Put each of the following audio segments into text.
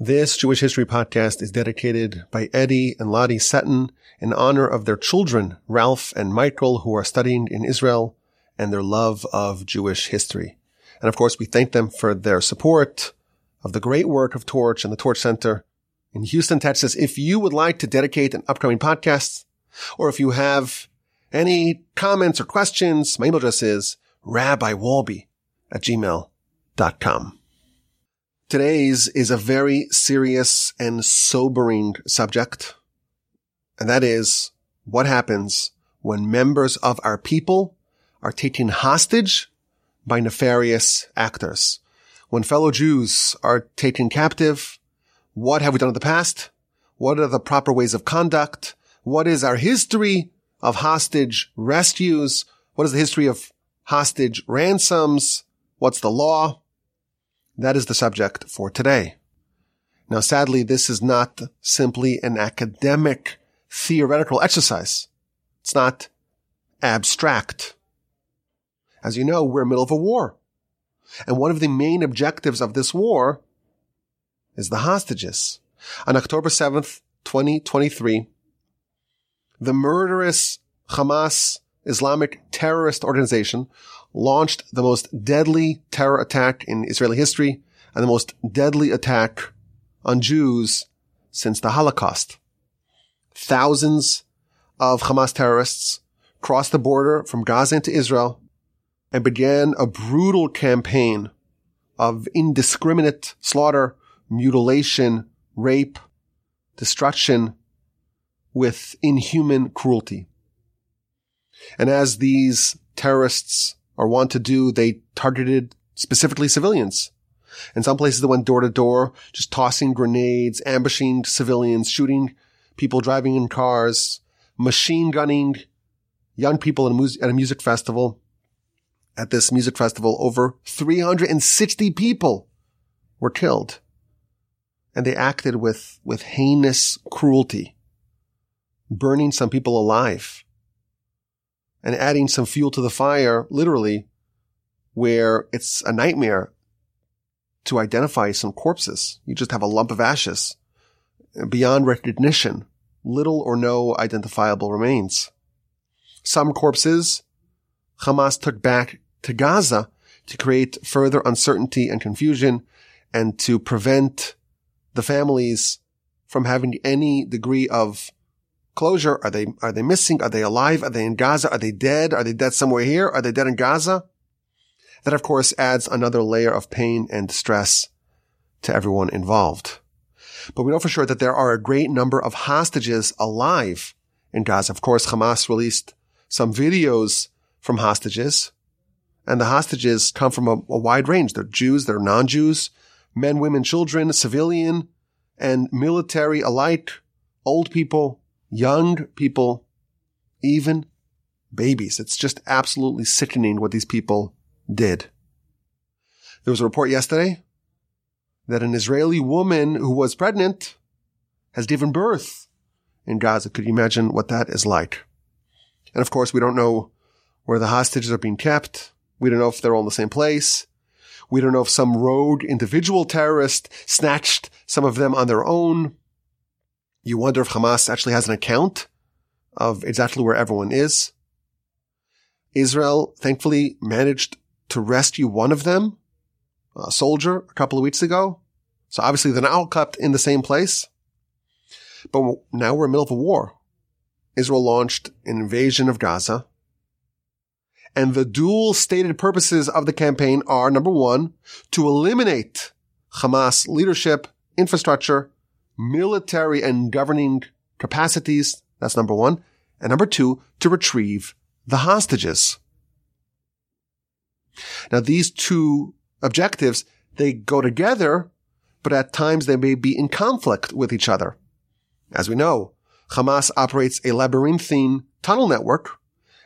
This Jewish History podcast is dedicated by Eddie and Lottie Setton in honor of their children, Ralph and Michael, who are studying in Israel and their love of Jewish history. And of course, we thank them for their support of the great work of Torch and the Torch Center in Houston, Texas. If you would like to dedicate an upcoming podcast, or if you have any comments or questions, my email address is rabbiwolbe at gmail.com. Today's is a very serious and sobering subject. And that is what happens when members of our people are taken hostage by nefarious actors. When fellow Jews are taken captive, what have we done in the past? What are the proper ways of conduct? What is our history of hostage rescues? What is the history of hostage ransoms? What's the law? That is the subject for today. Now, sadly, this is not simply an academic theoretical exercise. It's not abstract. As you know, we're in the middle of a war. And one of the main objectives of this war is the hostages. On October 7th, 2023, the murderous Hamas Islamic terrorist organization launched the most deadly terror attack in Israeli history and the most deadly attack on Jews since the Holocaust. Thousands of Hamas terrorists crossed the border from Gaza into Israel and began a brutal campaign of indiscriminate slaughter, mutilation, rape, destruction with inhuman cruelty. And as these terrorists or want to do, they targeted specifically civilians. In some places they went door to door, just tossing grenades, ambushing civilians, shooting people driving in cars, machine gunning young people at a, music festival. At this music festival, over 360 people were killed. And they acted with, with heinous cruelty, burning some people alive and adding some fuel to the fire, literally, where it's a nightmare to identify some corpses. You just have a lump of ashes beyond recognition, little or no identifiable remains. Some corpses Hamas took back to Gaza to create further uncertainty and confusion and to prevent the families from having any degree of closure? Are they, are they missing? Are they alive? Are they in Gaza? Are they dead? Are they dead somewhere here? Are they dead in Gaza? That of course adds another layer of pain and distress to everyone involved. But we know for sure that there are a great number of hostages alive in Gaza. Of course, Hamas released some videos from hostages and the hostages come from a, a wide range. They're Jews, they're non-Jews, men, women, children, civilian and military alike, old people, young people, even babies. It's just absolutely sickening what these people did. There was a report yesterday that an Israeli woman who was pregnant has given birth in Gaza. Could you imagine what that is like? And of course, we don't know where the hostages are being kept. We don't know if they're all in the same place. We don't know if some rogue individual terrorist snatched some of them on their own. You wonder if Hamas actually has an account of exactly where everyone is. Israel thankfully managed to rescue one of them, a soldier, a couple of weeks ago. So obviously they're all kept in the same place. But now we're in the middle of a war. Israel launched an invasion of Gaza. And the dual stated purposes of the campaign are number one, to eliminate Hamas leadership, infrastructure, military and governing capacities. That's number one. And number two, to retrieve the hostages. Now these two objectives, they go together, but at times they may be in conflict with each other. As we know, Hamas operates a labyrinthine tunnel network,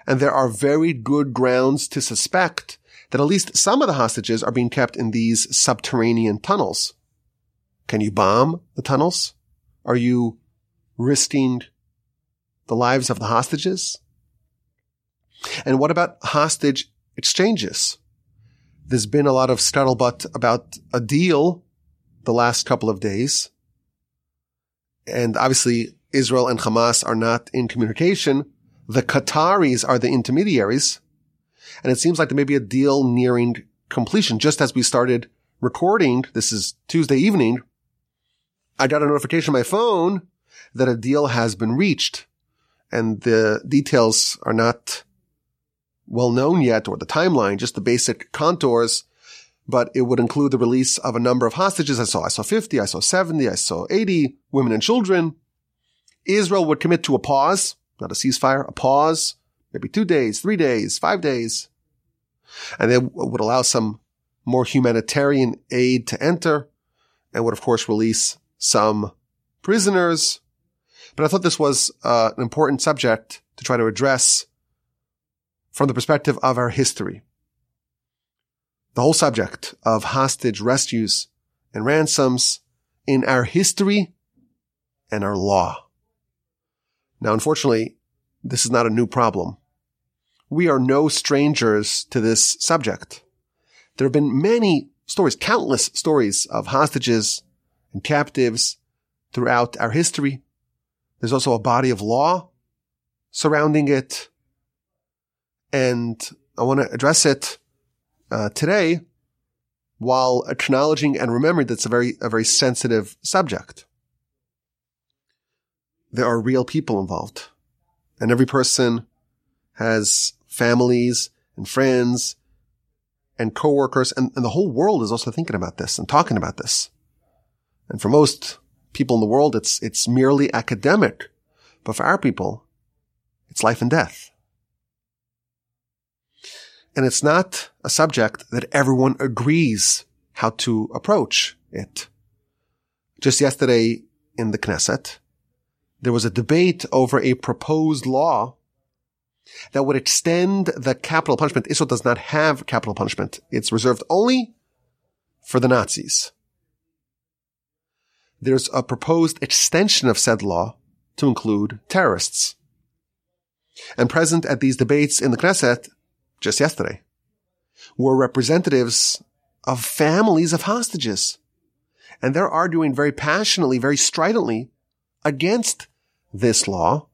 and there are very good grounds to suspect that at least some of the hostages are being kept in these subterranean tunnels. Can you bomb the tunnels? Are you risking the lives of the hostages? And what about hostage exchanges? There's been a lot of scuttlebutt about a deal the last couple of days. And obviously Israel and Hamas are not in communication. The Qataris are the intermediaries. And it seems like there may be a deal nearing completion. Just as we started recording, this is Tuesday evening, I got a notification on my phone that a deal has been reached and the details are not well known yet or the timeline, just the basic contours, but it would include the release of a number of hostages. I saw, I saw 50, I saw 70, I saw 80 women and children. Israel would commit to a pause, not a ceasefire, a pause, maybe two days, three days, five days. And they would allow some more humanitarian aid to enter and would of course release some prisoners. But I thought this was uh, an important subject to try to address from the perspective of our history. The whole subject of hostage rescues and ransoms in our history and our law. Now, unfortunately, this is not a new problem. We are no strangers to this subject. There have been many stories, countless stories of hostages and captives throughout our history. There's also a body of law surrounding it. And I want to address it uh, today while acknowledging and remembering that it's a very, a very sensitive subject there are real people involved. And every person has families and friends and coworkers and, and the whole world is also thinking about this and talking about this. And for most people in the world, it's, it's merely academic. But for our people, it's life and death. And it's not a subject that everyone agrees how to approach it. Just yesterday in the Knesset, there was a debate over a proposed law that would extend the capital punishment. Israel does not have capital punishment. It's reserved only for the Nazis. There's a proposed extension of said law to include terrorists. And present at these debates in the Knesset just yesterday were representatives of families of hostages. And they're arguing very passionately, very stridently against this law,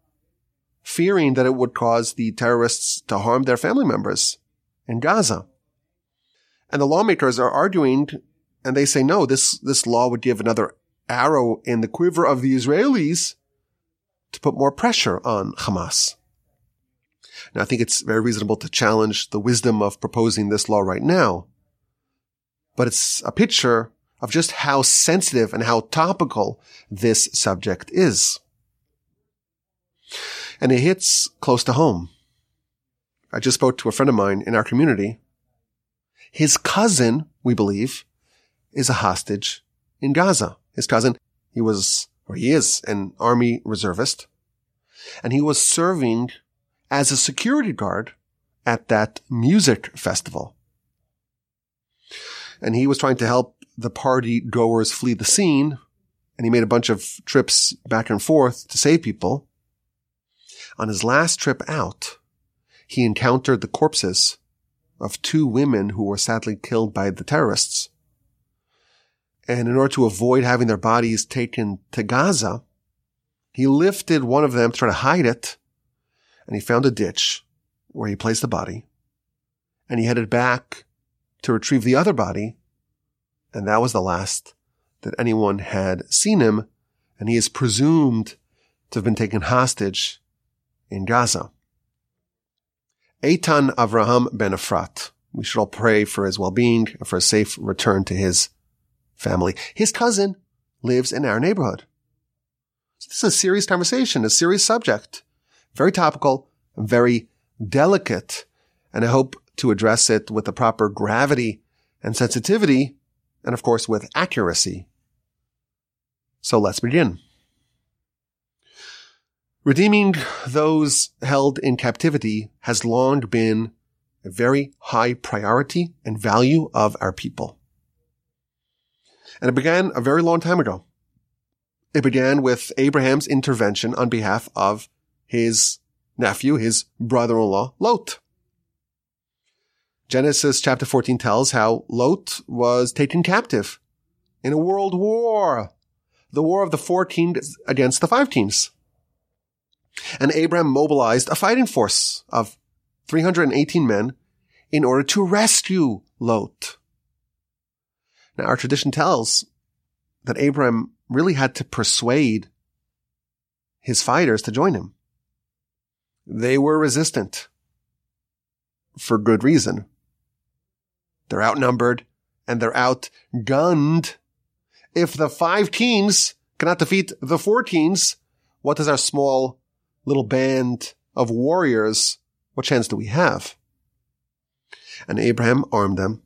fearing that it would cause the terrorists to harm their family members in Gaza. And the lawmakers are arguing and they say, no, this, this law would give another arrow in the quiver of the Israelis to put more pressure on Hamas. Now, I think it's very reasonable to challenge the wisdom of proposing this law right now, but it's a picture of just how sensitive and how topical this subject is. And it hits close to home. I just spoke to a friend of mine in our community. His cousin, we believe, is a hostage in Gaza. His cousin, he was, or he is an army reservist, and he was serving as a security guard at that music festival. And he was trying to help the party goers flee the scene and he made a bunch of trips back and forth to save people. On his last trip out, he encountered the corpses of two women who were sadly killed by the terrorists. And in order to avoid having their bodies taken to Gaza, he lifted one of them to try to hide it, and he found a ditch where he placed the body, and he headed back to retrieve the other body and that was the last that anyone had seen him, and he is presumed to have been taken hostage in Gaza. Eitan Avraham ben Efrat. We should all pray for his well-being and for a safe return to his family. His cousin lives in our neighborhood. So this is a serious conversation, a serious subject, very topical, very delicate, and I hope to address it with the proper gravity and sensitivity and of course with accuracy. So let's begin. Redeeming those held in captivity has long been a very high priority and value of our people. And it began a very long time ago. It began with Abraham's intervention on behalf of his nephew, his brother-in-law, Lot. Genesis chapter 14 tells how Lot was taken captive in a world war, the war of the four teams against the five teams. And Abraham mobilized a fighting force of 318 men in order to rescue Lot. Now our tradition tells that Abraham really had to persuade his fighters to join him. They were resistant for good reason. They're outnumbered and they're outgunned. If the five teams cannot defeat the four teams, what does our small little band of warriors, what chance do we have? And Abraham armed them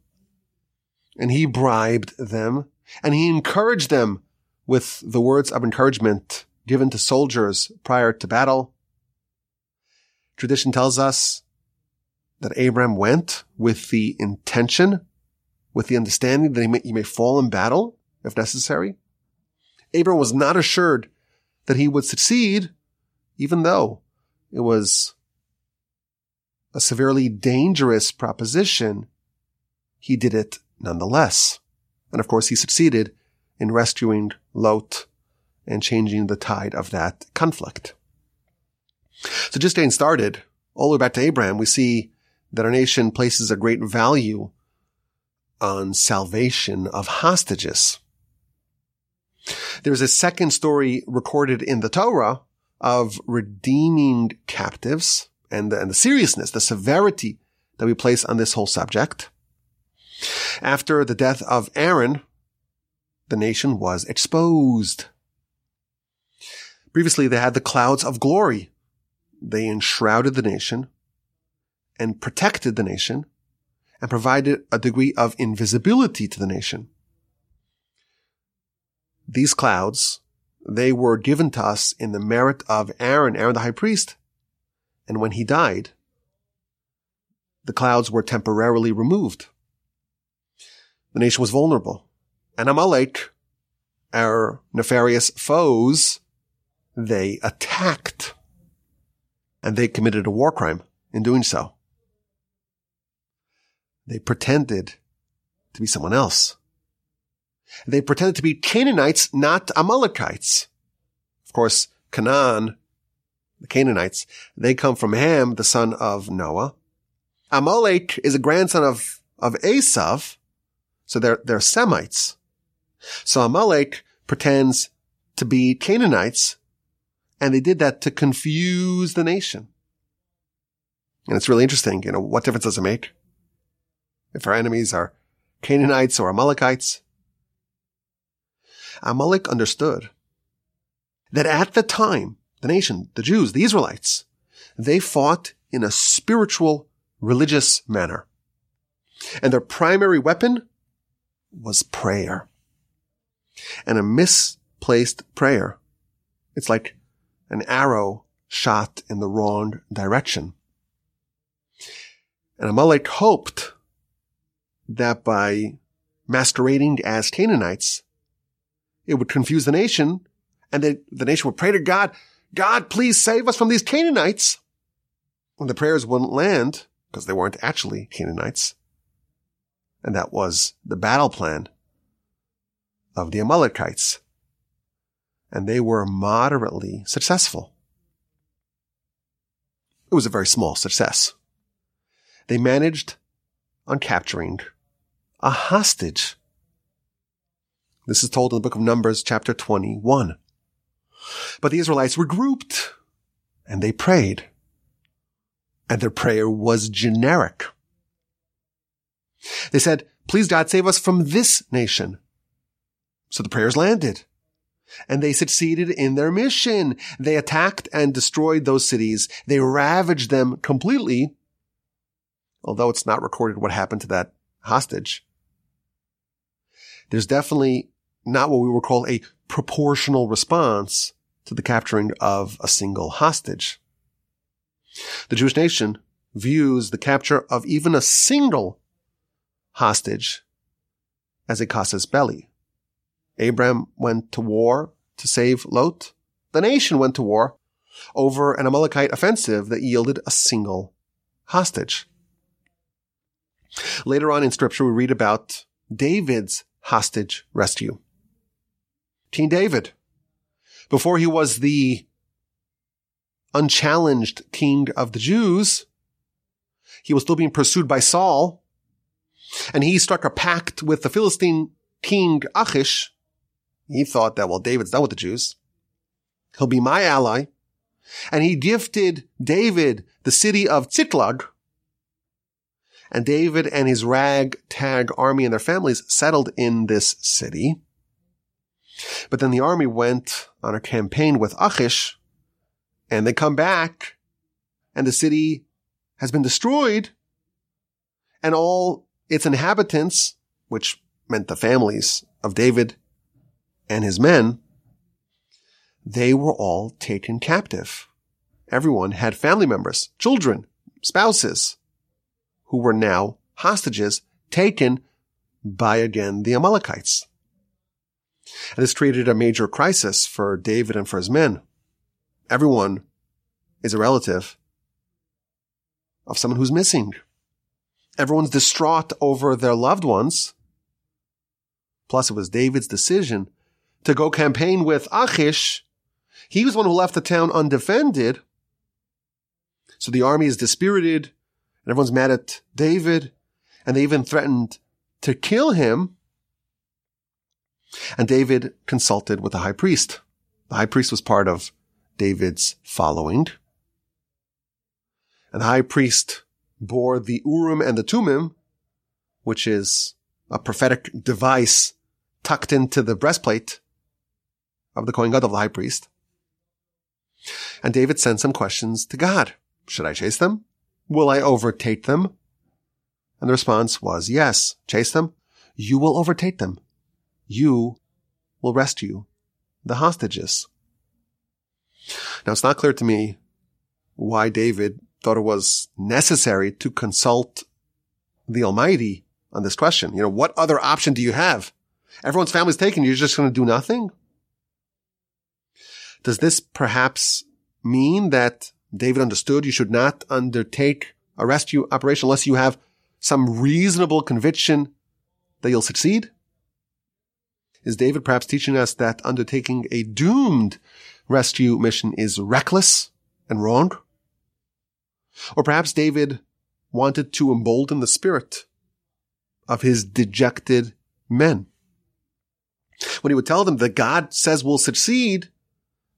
and he bribed them and he encouraged them with the words of encouragement given to soldiers prior to battle. Tradition tells us that Abraham went with the intention, with the understanding that he may, he may fall in battle if necessary. Abraham was not assured that he would succeed, even though it was a severely dangerous proposition. He did it nonetheless. And of course, he succeeded in rescuing Lot and changing the tide of that conflict. So just getting started, all the way back to Abraham, we see that our nation places a great value on salvation of hostages. There's a second story recorded in the Torah of redeeming captives and the, and the seriousness, the severity that we place on this whole subject. After the death of Aaron, the nation was exposed. Previously, they had the clouds of glory. They enshrouded the nation and protected the nation and provided a degree of invisibility to the nation. These clouds, they were given to us in the merit of Aaron, Aaron the high priest. And when he died, the clouds were temporarily removed. The nation was vulnerable. And Amalek, our nefarious foes, they attacked. And they committed a war crime in doing so. They pretended to be someone else. They pretended to be Canaanites, not Amalekites. Of course, Canaan, the Canaanites, they come from Ham, the son of Noah. Amalek is a grandson of, of Esav, so they're, they're Semites. So Amalek pretends to be Canaanites, and they did that to confuse the nation. And it's really interesting, you know, what difference does it make? If our enemies are Canaanites or Amalekites? Amalek understood that at the time, the nation, the Jews, the Israelites, they fought in a spiritual, religious manner. And their primary weapon was prayer. And a misplaced prayer, it's like an arrow shot in the wrong direction. And Amalek hoped that by masquerading as Canaanites, it would confuse the nation and then the nation would pray to God, God, please save us from these Canaanites. And the prayers wouldn't land because they weren't actually Canaanites. And that was the battle plan of the Amalekites. And they were moderately successful. It was a very small success. They managed on capturing a hostage. This is told in the book of Numbers chapter 21. But the Israelites were grouped and they prayed. And their prayer was generic. They said, please God save us from this nation. So the prayers landed and they succeeded in their mission. They attacked and destroyed those cities. They ravaged them completely. Although it's not recorded what happened to that hostage. There's definitely not what we would call a proportional response to the capturing of a single hostage. The Jewish nation views the capture of even a single hostage as a casus belli. Abraham went to war to save Lot. The nation went to war over an Amalekite offensive that yielded a single hostage. Later on in scripture, we read about David's hostage rescue. King David. Before he was the unchallenged king of the Jews, he was still being pursued by Saul, and he struck a pact with the Philistine king Achish. He thought that, well, David's done with the Jews. He'll be my ally. And he gifted David the city of Ziklag, and David and his ragtag army and their families settled in this city. But then the army went on a campaign with Achish and they come back and the city has been destroyed and all its inhabitants, which meant the families of David and his men, they were all taken captive. Everyone had family members, children, spouses, who were now hostages taken by again the Amalekites. And this created a major crisis for David and for his men. Everyone is a relative of someone who's missing. Everyone's distraught over their loved ones. Plus it was David's decision to go campaign with Achish. He was one who left the town undefended. So the army is dispirited and everyone's mad at David and they even threatened to kill him. And David consulted with the high priest. The high priest was part of David's following. And the high priest bore the Urim and the Tumim, which is a prophetic device tucked into the breastplate of the Kohen Gadol, the high priest. And David sent some questions to God. Should I chase them? Will I overtake them? And the response was yes. Chase them. You will overtake them. You will rescue the hostages. Now it's not clear to me why David thought it was necessary to consult the Almighty on this question. You know, what other option do you have? Everyone's family's taken. You're just going to do nothing? Does this perhaps mean that David understood you should not undertake a rescue operation unless you have some reasonable conviction that you'll succeed? Is David perhaps teaching us that undertaking a doomed rescue mission is reckless and wrong? Or perhaps David wanted to embolden the spirit of his dejected men. When he would tell them that God says we'll succeed,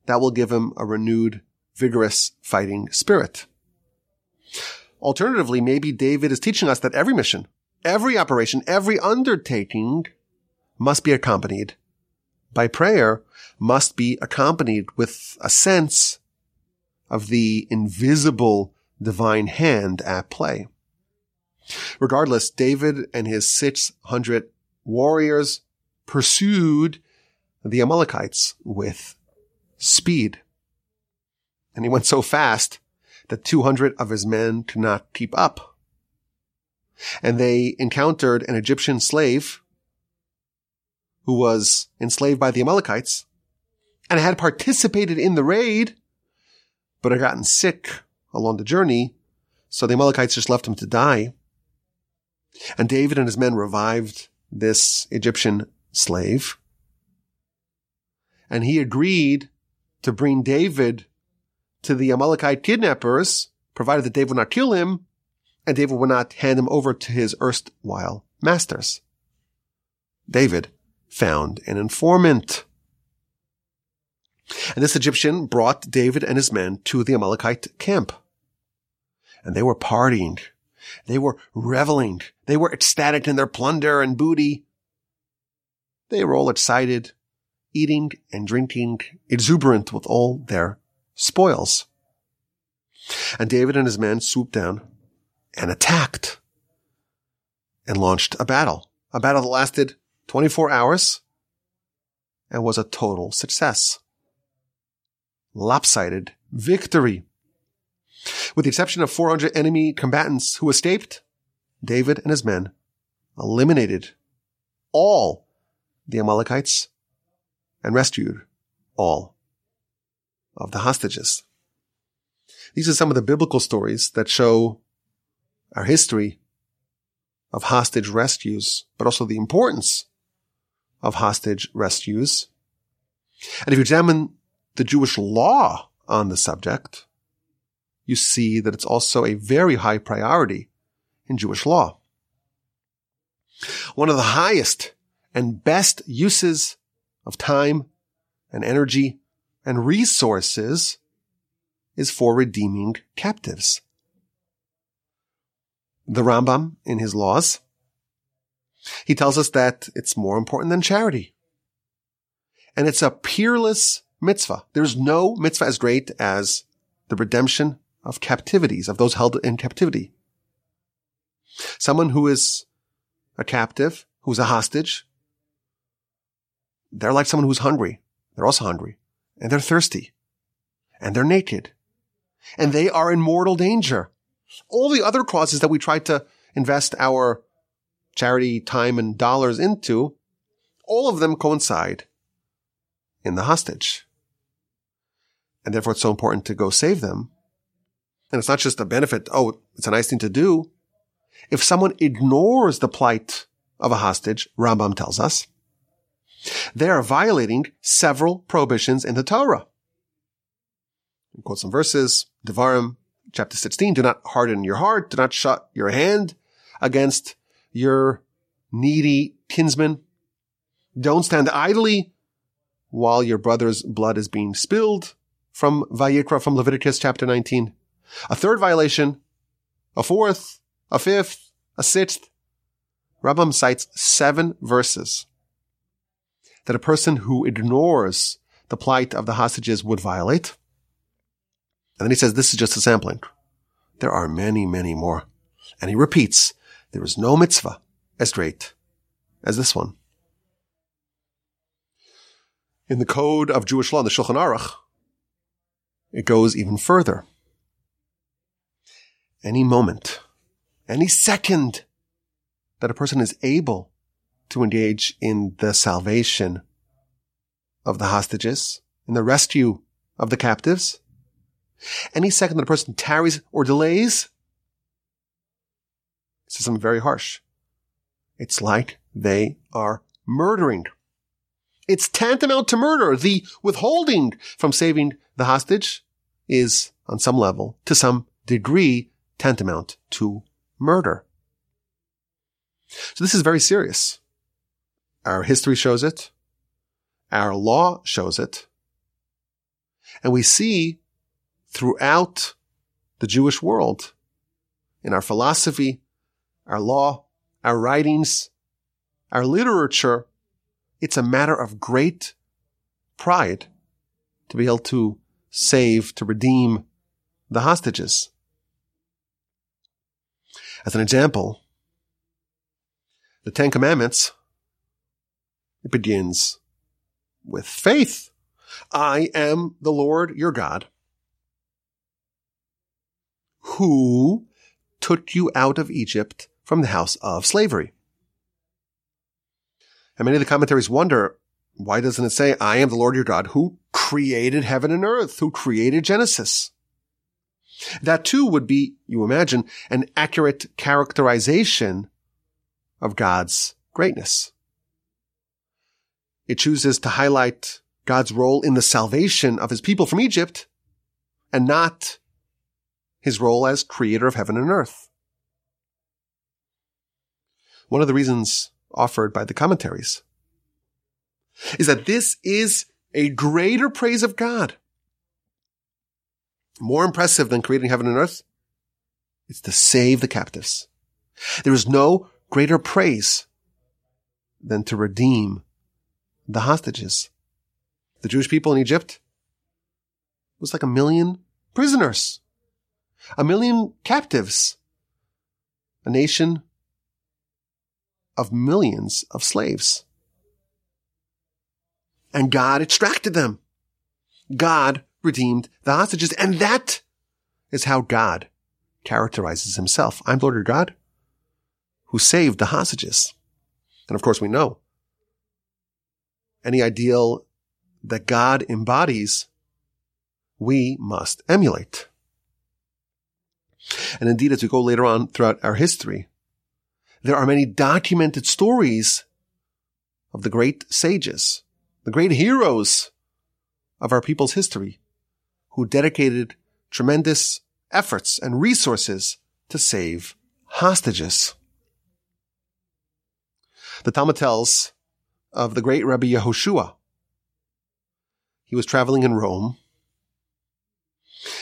that will give him a renewed vigorous fighting spirit. Alternatively, maybe David is teaching us that every mission, every operation, every undertaking must be accompanied by prayer, must be accompanied with a sense of the invisible divine hand at play. Regardless, David and his 600 warriors pursued the Amalekites with speed and he went so fast that 200 of his men could not keep up. And they encountered an Egyptian slave who was enslaved by the Amalekites and had participated in the raid, but had gotten sick along the journey. So the Amalekites just left him to die. And David and his men revived this Egyptian slave. And he agreed to bring David to the Amalekite kidnappers, provided that David would not kill him, and David would not hand him over to his erstwhile masters. David found an informant. And this Egyptian brought David and his men to the Amalekite camp. And they were partying. They were reveling. They were ecstatic in their plunder and booty. They were all excited, eating and drinking, exuberant with all their spoils. And David and his men swooped down and attacked and launched a battle, a battle that lasted 24 hours and was a total success. Lopsided victory. With the exception of 400 enemy combatants who escaped, David and his men eliminated all the Amalekites and rescued all of the hostages. These are some of the biblical stories that show our history of hostage rescues, but also the importance of hostage rescues. And if you examine the Jewish law on the subject, you see that it's also a very high priority in Jewish law. One of the highest and best uses of time and energy and resources is for redeeming captives. The Rambam in his laws, he tells us that it's more important than charity. And it's a peerless mitzvah. There's no mitzvah as great as the redemption of captivities, of those held in captivity. Someone who is a captive, who's a hostage, they're like someone who's hungry. They're also hungry and they're thirsty and they're naked and they are in mortal danger. All the other causes that we try to invest our charity, time and dollars into, all of them coincide in the hostage. And therefore it's so important to go save them. And it's not just a benefit. Oh, it's a nice thing to do. If someone ignores the plight of a hostage, Rambam tells us, they are violating several prohibitions in the Torah. We quote some verses, Devarim, chapter 16, do not harden your heart, do not shut your hand against your needy kinsman. Don't stand idly while your brother's blood is being spilled from Vayikra, from Leviticus chapter 19. A third violation, a fourth, a fifth, a sixth. Rambam cites seven verses that a person who ignores the plight of the hostages would violate. And then he says, this is just a sampling. There are many, many more. And he repeats, there is no mitzvah as great as this one. In the code of Jewish law, in the Shulchan Aruch, it goes even further. Any moment, any second that a person is able to engage in the salvation of the hostages, in the rescue of the captives. Any second that a person tarries or delays, this is something very harsh. It's like they are murdering. It's tantamount to murder. The withholding from saving the hostage is, on some level, to some degree, tantamount to murder. So this is very serious. Our history shows it. Our law shows it. And we see throughout the Jewish world, in our philosophy, our law, our writings, our literature, it's a matter of great pride to be able to save, to redeem the hostages. As an example, the Ten Commandments it begins with faith. I am the Lord your God who took you out of Egypt from the house of slavery. And many of the commentaries wonder, why doesn't it say, I am the Lord your God who created heaven and earth, who created Genesis? That too would be, you imagine, an accurate characterization of God's greatness. It chooses to highlight God's role in the salvation of his people from Egypt and not his role as creator of heaven and earth. One of the reasons offered by the commentaries is that this is a greater praise of God. More impressive than creating heaven and earth. It's to save the captives. There is no greater praise than to redeem the hostages. The Jewish people in Egypt was like a million prisoners, a million captives, a nation of millions of slaves. And God extracted them. God redeemed the hostages. And that is how God characterizes himself. I'm Lord your God who saved the hostages. And of course we know any ideal that God embodies, we must emulate. And indeed, as we go later on throughout our history, there are many documented stories of the great sages, the great heroes of our people's history who dedicated tremendous efforts and resources to save hostages. The Talmud tells of the great Rabbi Yehoshua. He was traveling in Rome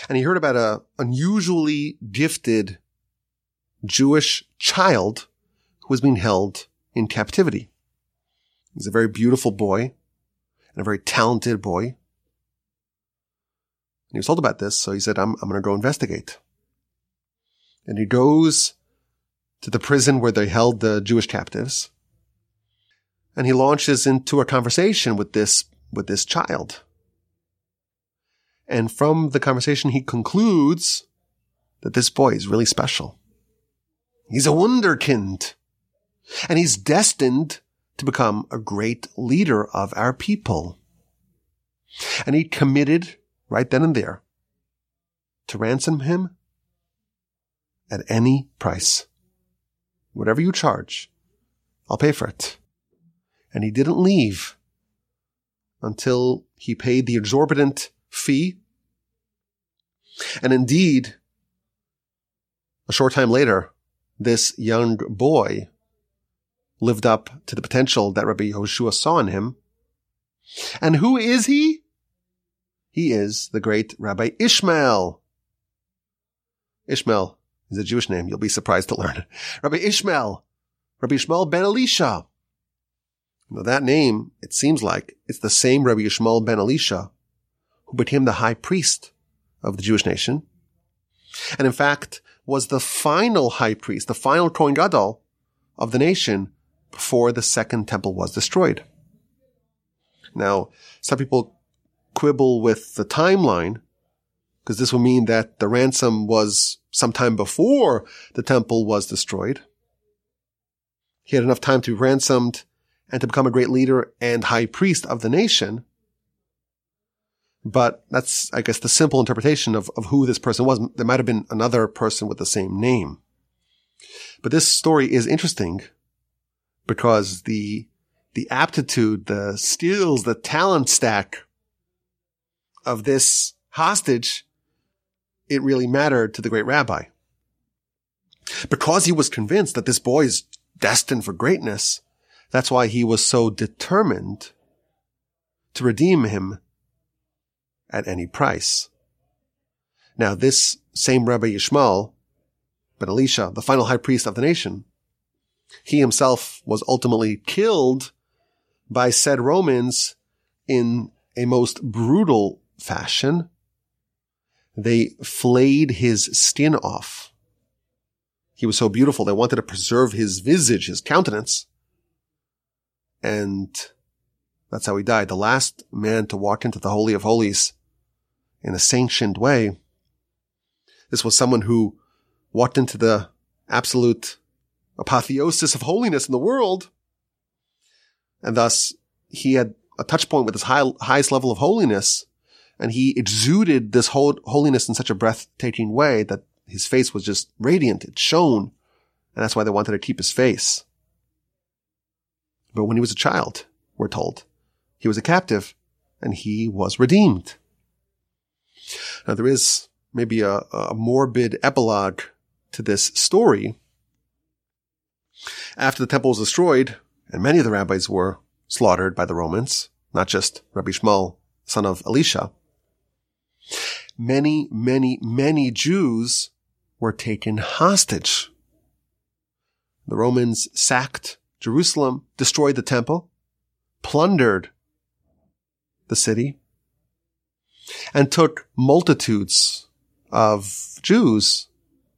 and he heard about a unusually gifted Jewish child who was being held in captivity. He's a very beautiful boy and a very talented boy. And he was told about this, so he said, I'm, I'm going to go investigate. And he goes to the prison where they held the Jewish captives. And he launches into a conversation with this, with this child. And from the conversation, he concludes that this boy is really special. He's a wunderkind. And he's destined to become a great leader of our people. And he committed right then and there to ransom him at any price. Whatever you charge, I'll pay for it. And he didn't leave until he paid the exorbitant fee. And indeed, a short time later, this young boy lived up to the potential that Rabbi Yehoshua saw in him. And who is he? He is the great Rabbi Ishmael. Ishmael is a Jewish name. You'll be surprised to learn. Rabbi Ishmael, Rabbi Ishmael ben Elisha. Now that name, it seems like it's the same Rabbi Ishmael ben Elisha who became the high priest of the Jewish nation. And in fact, was the final high priest, the final Kohen Gadol of the nation before the second temple was destroyed. Now, some people quibble with the timeline because this would mean that the ransom was sometime before the temple was destroyed. He had enough time to be ransomed and to become a great leader and high priest of the nation. But that's, I guess, the simple interpretation of, of who this person was. There might have been another person with the same name. But this story is interesting because the, the aptitude, the skills, the talent stack of this hostage, it really mattered to the great rabbi. Because he was convinced that this boy is destined for greatness, that's why he was so determined to redeem him at any price. Now, this same Rabbi Yishmael, ben Elisha, the final high priest of the nation, he himself was ultimately killed by said Romans in a most brutal fashion. They flayed his skin off. He was so beautiful. They wanted to preserve his visage, his countenance. And that's how he died. The last man to walk into the Holy of Holies in a sanctioned way. This was someone who walked into the absolute apotheosis of holiness in the world. And thus he had a touch point with his high, highest level of holiness. And he exuded this whole holiness in such a breathtaking way that his face was just radiant. It shone. And that's why they wanted to keep his face. But when he was a child, we're told, he was a captive and he was redeemed. Now there is maybe a, a morbid epilogue to this story after the temple was destroyed, and many of the rabbis were slaughtered by the Romans, not just Rabbi Yishmael, son of Elisha, many, many, many Jews were taken hostage. The Romans sacked Jerusalem, destroyed the temple, plundered the city, and took multitudes of Jews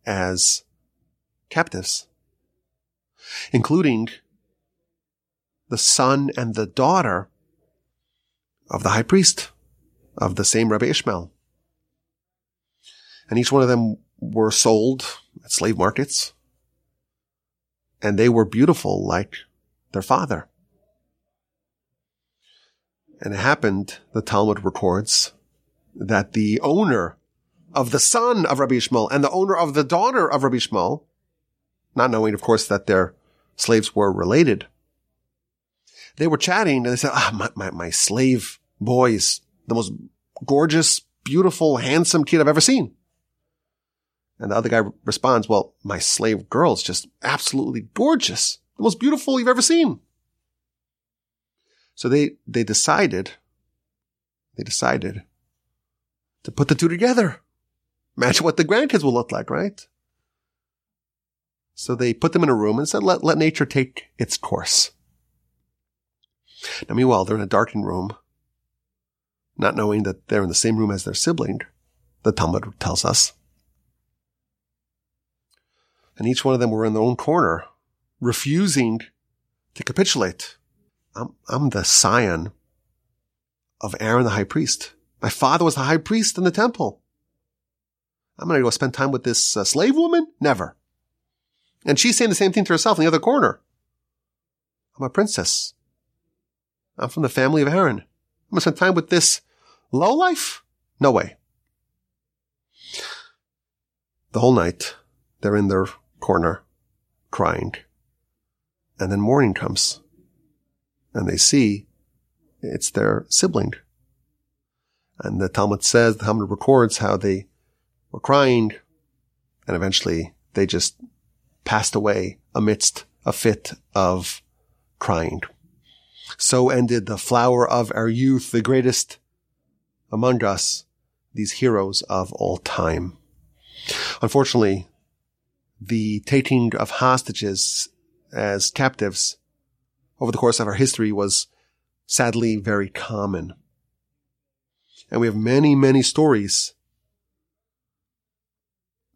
as captives including the son and the daughter of the high priest of the same Rabbi Ishmael. And each one of them were sold at slave markets. And they were beautiful like their father. And it happened, the Talmud records, that the owner of the son of Rabbi Ishmael and the owner of the daughter of Rabbi Ishmael, not knowing, of course, that their slaves were related. They were chatting and they said, ah, my, my, my slave boys, the most gorgeous, beautiful, handsome kid I've ever seen. And the other guy responds, well, my slave girl is just absolutely gorgeous. The most beautiful you've ever seen. So they, they decided, they decided to put the two together. Imagine what the grandkids will look like, right? So they put them in a room and said, let, let nature take its course. Now, meanwhile, they're in a darkened room, not knowing that they're in the same room as their sibling, the Talmud tells us. And each one of them were in their own corner, refusing to capitulate. I'm, I'm the scion of Aaron the high priest. My father was the high priest in the temple. I'm going to go spend time with this uh, slave woman? Never. And she's saying the same thing to herself in the other corner. I'm a princess. I'm from the family of Aaron. I'm to spend time with this lowlife? No way. The whole night, they're in their corner, crying. And then morning comes, and they see it's their sibling. And the Talmud says, the Talmud records how they were crying, and eventually they just passed away amidst a fit of crying. So ended the flower of our youth, the greatest among us, these heroes of all time. Unfortunately, the taking of hostages as captives over the course of our history was sadly very common. And we have many, many stories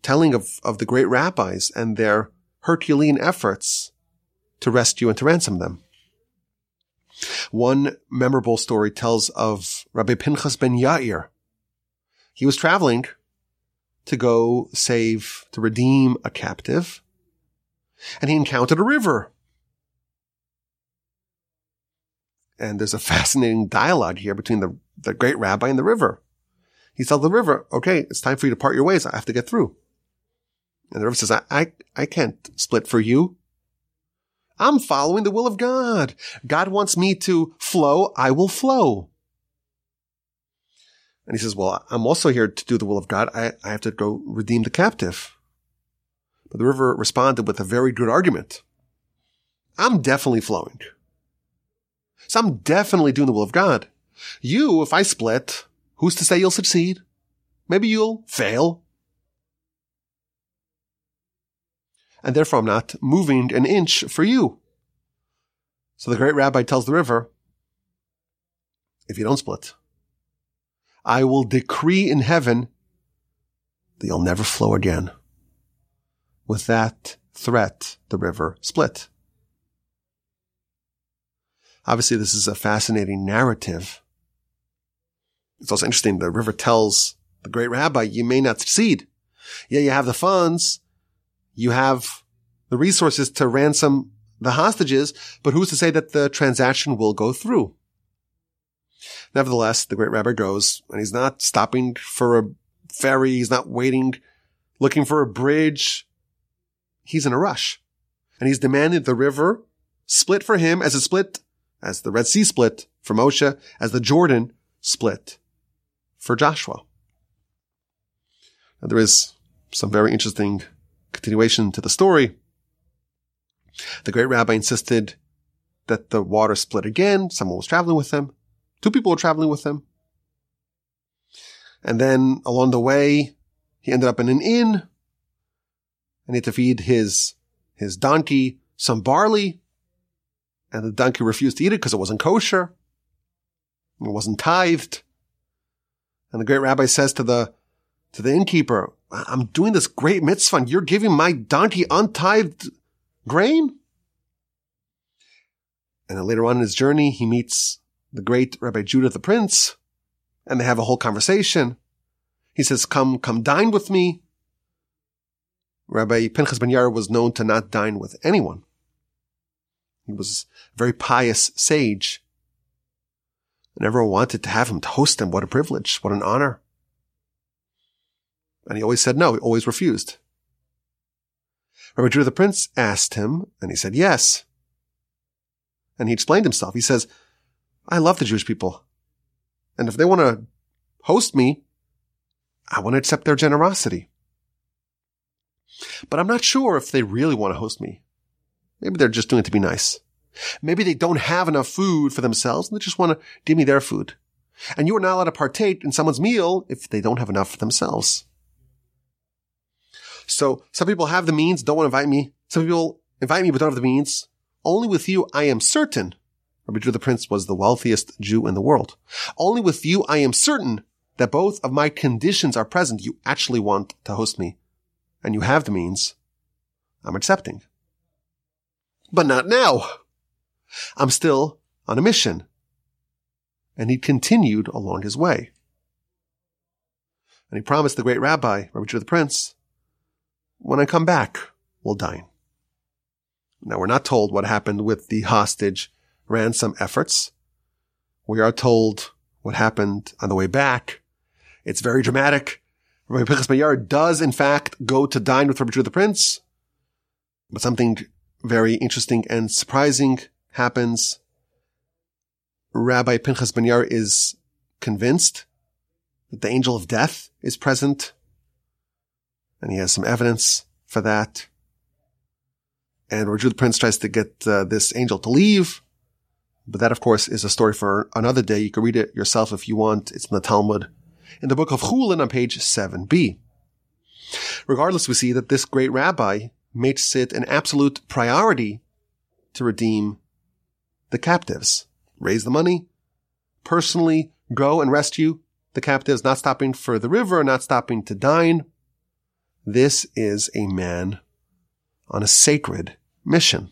telling of, of the great rabbis and their Herculean efforts to rescue and to ransom them. One memorable story tells of Rabbi Pinchas ben Yair. He was traveling to go save, to redeem a captive, and he encountered a river. And there's a fascinating dialogue here between the, the great rabbi and the river. He tells the river, okay, it's time for you to part your ways. I have to get through. And the river says, I, I, I can't split for you. I'm following the will of God. God wants me to flow. I will flow. And he says, well, I'm also here to do the will of God. I, I have to go redeem the captive. But the river responded with a very good argument. I'm definitely flowing. So I'm definitely doing the will of God. You, if I split, who's to say you'll succeed? Maybe you'll fail. And therefore I'm not moving an inch for you. So the great rabbi tells the river, if you don't split, I will decree in heaven that you'll never flow again. With that threat, the river split. Obviously, this is a fascinating narrative. It's also interesting. The river tells the great rabbi, you may not succeed. Yeah, you have the funds you have the resources to ransom the hostages, but who's to say that the transaction will go through? Nevertheless, the great rabbi goes and he's not stopping for a ferry. He's not waiting, looking for a bridge. He's in a rush and he's demanded the river split for him as it split, as the Red Sea split for Moshe, as the Jordan split for Joshua. Now, there is some very interesting continuation to the story. The great rabbi insisted that the water split again. Someone was traveling with him. Two people were traveling with him. And then along the way, he ended up in an inn and he had to feed his, his donkey some barley. And the donkey refused to eat it because it wasn't kosher. It wasn't tithed. And the great rabbi says to the, to the innkeeper, I'm doing this great mitzvah and you're giving my donkey untithed grain? And then later on in his journey, he meets the great Rabbi Judah the Prince and they have a whole conversation. He says, come, come dine with me. Rabbi Pinchas ben Yair was known to not dine with anyone. He was a very pious sage. And everyone wanted to have him to host them. What a privilege. What an honor. And he always said no. He always refused. Rabbi Judah the Prince asked him, and he said yes. And he explained himself. He says, I love the Jewish people. And if they want to host me, I want to accept their generosity. But I'm not sure if they really want to host me. Maybe they're just doing it to be nice. Maybe they don't have enough food for themselves and they just want to give me their food. And you are not allowed to partake in someone's meal if they don't have enough for themselves. So some people have the means, don't want to invite me. Some people invite me but don't have the means. Only with you I am certain. Rabbi Judah the Prince was the wealthiest Jew in the world. Only with you I am certain that both of my conditions are present. You actually want to host me and you have the means. I'm accepting. But not now. I'm still on a mission. And he continued along his way. And he promised the great rabbi, Rabbi Judah the Prince, when I come back, we'll dine. Now we're not told what happened with the hostage ransom efforts. We are told what happened on the way back. It's very dramatic. Rabbi Pinchas Ben does in fact go to dine with Rabbi Judah the Prince, but something very interesting and surprising happens. Rabbi Pinchas Ben Yair is convinced that the angel of death is present, and he has some evidence for that. And Judah the Prince tries to get uh, this angel to leave, but that, of course, is a story for another day. You can read it yourself if you want. It's in the Talmud in the book of Chulin on page 7b. Regardless, we see that this great rabbi makes it an absolute priority to redeem the captives, raise the money, personally go and rescue the captives, not stopping for the river, not stopping to dine. This is a man on a sacred mission.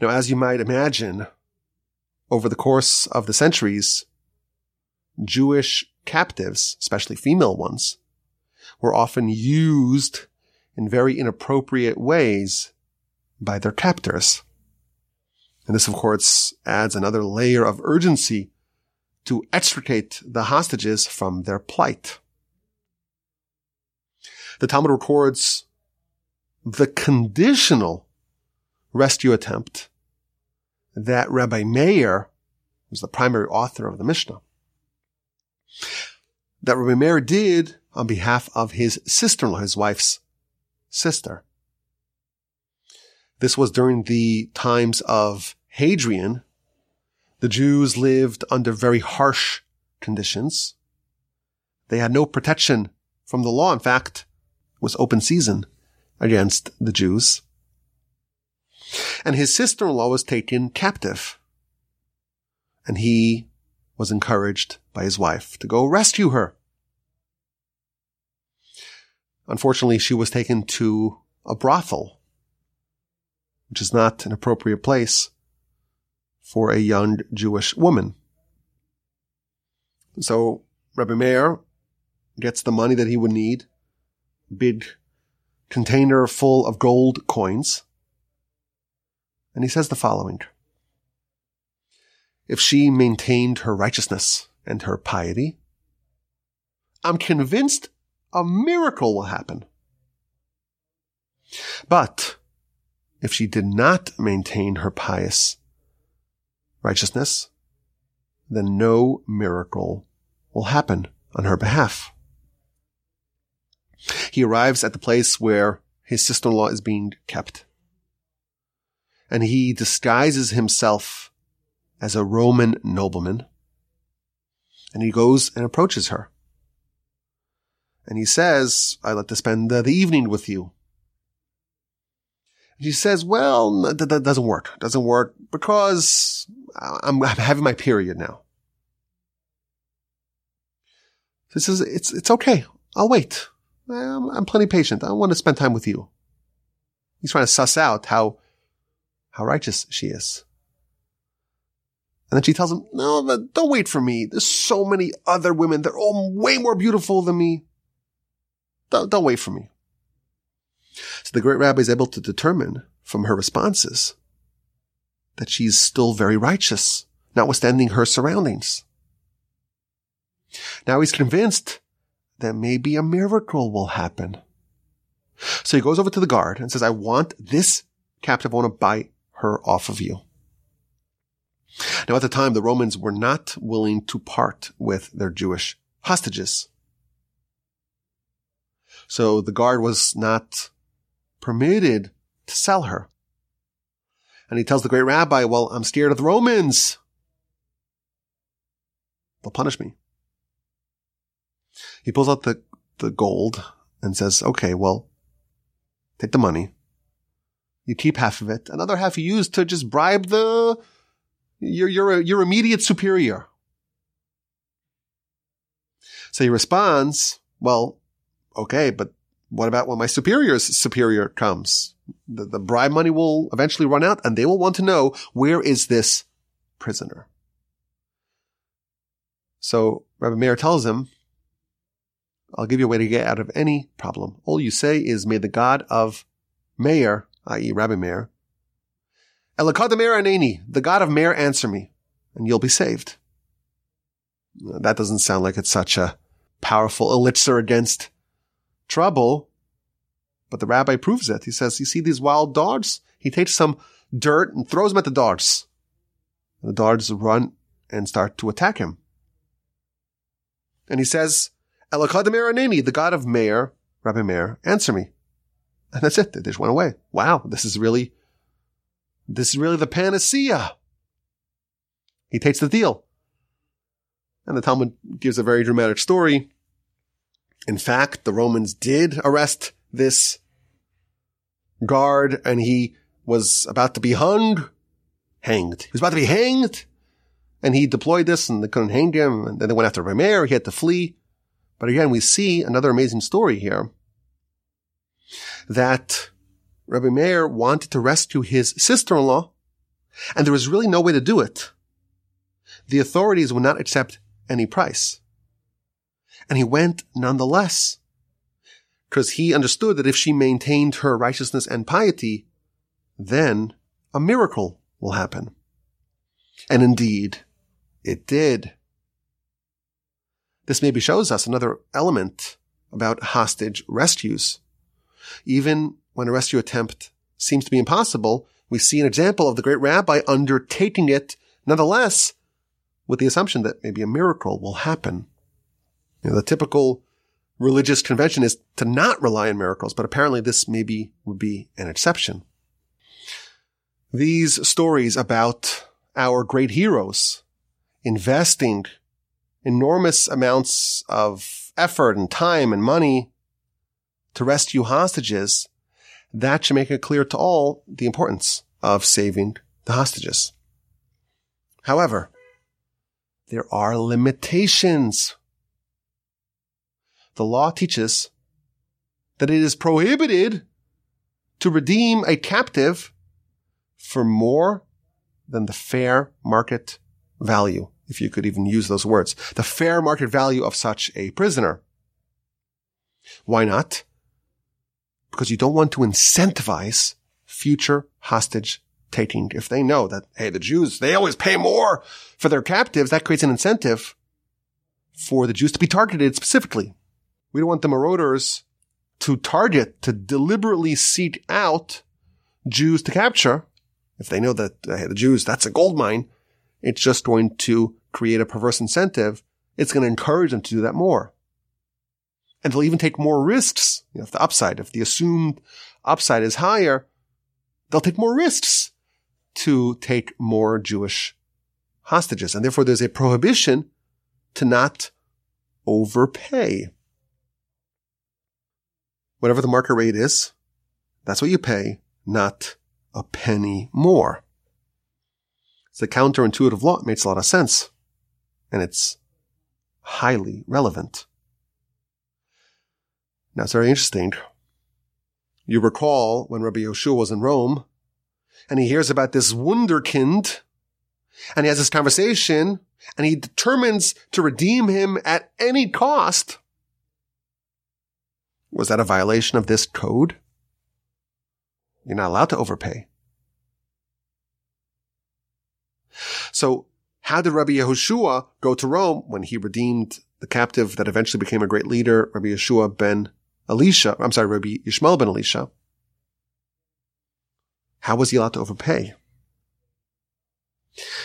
Now, as you might imagine, over the course of the centuries, Jewish captives, especially female ones, were often used in very inappropriate ways by their captors. And this, of course, adds another layer of urgency to extricate the hostages from their plight. The Talmud records the conditional rescue attempt that Rabbi Meir was the primary author of the Mishnah that Rabbi Meir did on behalf of his sister-in-law, his wife's sister. This was during the times of Hadrian. The Jews lived under very harsh conditions. They had no protection from the law. In fact, was open season against the Jews. And his sister-in-law was taken captive. And he was encouraged by his wife to go rescue her. Unfortunately, she was taken to a brothel, which is not an appropriate place for a young Jewish woman. So Rabbi Meir gets the money that he would need, big container full of gold coins, and he says the following if she maintained her righteousness and her piety, I'm convinced a miracle will happen. But if she did not maintain her pious righteousness, then no miracle will happen on her behalf. He arrives at the place where his sister-in-law is being kept. And he disguises himself as a Roman nobleman. And he goes and approaches her. And he says, I'd like to spend the, the evening with you. And she says, well, that, that doesn't work. Doesn't work because I'm, I'm having my period now. He says, it's, it's okay. I'll wait. I'm, I'm plenty patient. I want to spend time with you. He's trying to suss out how, how righteous she is. And then she tells him, no, but don't wait for me. There's so many other women. They're all way more beautiful than me. Don't, don't wait for me. So the great rabbi is able to determine from her responses that she's still very righteous, notwithstanding her surroundings. Now he's convinced that maybe a miracle will happen. So he goes over to the guard and says, I want this captive. I want to buy her off of you. Now at the time, the Romans were not willing to part with their Jewish hostages. So the guard was not permitted to sell her. And he tells the great rabbi, well, I'm scared of the Romans. They'll punish me. He pulls out the, the gold and says, okay, well, take the money. You keep half of it. Another half you use to just bribe the, your, your, your immediate superior. So he responds, well, okay, but what about when my superior's superior comes? The, the bribe money will eventually run out and they will want to know where is this prisoner? So Rabbi Meir tells him, I'll give you a way to get out of any problem. All you say is, may the God of Meir, i.e. Rabbi Meir, Elakad Meir Aneni, the God of Meir answer me, and you'll be saved. That doesn't sound like it's such a powerful elixir against trouble, but the rabbi proves it. He says, you see these wild dogs? He takes some dirt and throws them at the dogs. The dogs run and start to attack him. And he says, Elakadamir Aneni, the God of Meir, Rabbi Meir, answer me. And that's it. They just went away. Wow. This is really, this is really the panacea. He takes the deal. And the Talmud gives a very dramatic story. In fact, the Romans did arrest this guard and he was about to be hung, hanged. He was about to be hanged and he deployed this and they couldn't hang him. And then they went after Rameir. He had to flee. But again, we see another amazing story here that Rabbi Meir wanted to rescue his sister-in-law and there was really no way to do it. The authorities would not accept any price. And he went nonetheless because he understood that if she maintained her righteousness and piety, then a miracle will happen. And indeed, it did. This maybe shows us another element about hostage rescues. Even when a rescue attempt seems to be impossible, we see an example of the great rabbi undertaking it nonetheless with the assumption that maybe a miracle will happen. You know, the typical religious convention is to not rely on miracles, but apparently this maybe would be an exception. These stories about our great heroes investing enormous amounts of effort and time and money to rescue hostages, that should make it clear to all the importance of saving the hostages. However, there are limitations. The law teaches that it is prohibited to redeem a captive for more than the fair market value if you could even use those words, the fair market value of such a prisoner. Why not? Because you don't want to incentivize future hostage taking. If they know that, hey, the Jews, they always pay more for their captives, that creates an incentive for the Jews to be targeted specifically. We don't want the marauders to target, to deliberately seek out Jews to capture. If they know that hey, the Jews, that's a gold mine, it's just going to create a perverse incentive, it's going to encourage them to do that more. And they'll even take more risks. You know, if the upside, if the assumed upside is higher, they'll take more risks to take more Jewish hostages. And therefore there's a prohibition to not overpay. Whatever the market rate is, that's what you pay, not a penny more. It's a counterintuitive law. It makes a lot of sense and it's highly relevant. Now it's very interesting. You recall when Rabbi Yehoshua was in Rome and he hears about this wunderkind and he has this conversation and he determines to redeem him at any cost. Was that a violation of this code? You're not allowed to overpay. So how did Rabbi Yehoshua go to Rome when he redeemed the captive that eventually became a great leader, Rabbi Yeshua ben Elisha? I'm sorry, Rabbi Yishmael ben Elisha. How was he allowed to overpay?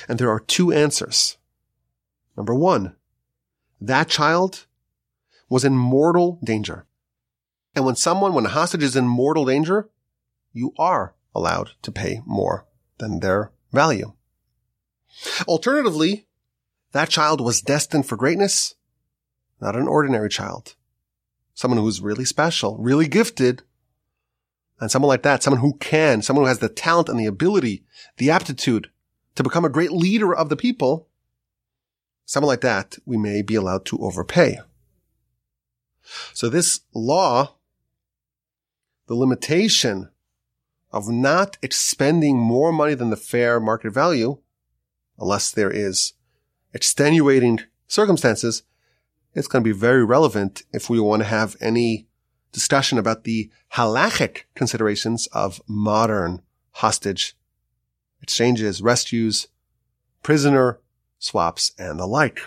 And there are two answers. Number one, that child was in mortal danger. And when someone, when a hostage is in mortal danger, you are allowed to pay more than their value. Alternatively, that child was destined for greatness, not an ordinary child. Someone who's really special, really gifted, and someone like that, someone who can, someone who has the talent and the ability, the aptitude to become a great leader of the people, someone like that, we may be allowed to overpay. So this law, the limitation of not expending more money than the fair market value, unless there is extenuating circumstances, it's going to be very relevant if we want to have any discussion about the halachic considerations of modern hostage exchanges, rescues, prisoner swaps, and the like.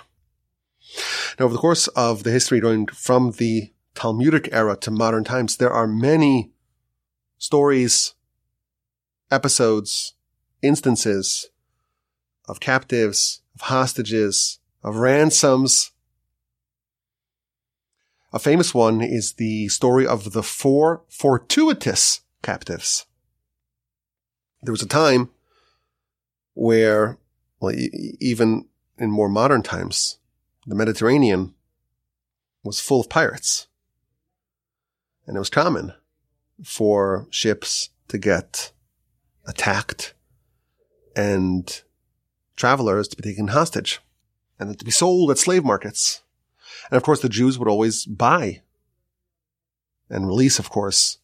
Now, over the course of the history going from the Talmudic era to modern times, there are many stories, episodes, instances of captives, of hostages, of ransoms. A famous one is the story of the four fortuitous captives. There was a time where, well, even in more modern times, the Mediterranean was full of pirates. And it was common for ships to get attacked and travelers to be taken hostage and to be sold at slave markets. And of course, the Jews would always buy and release, of course,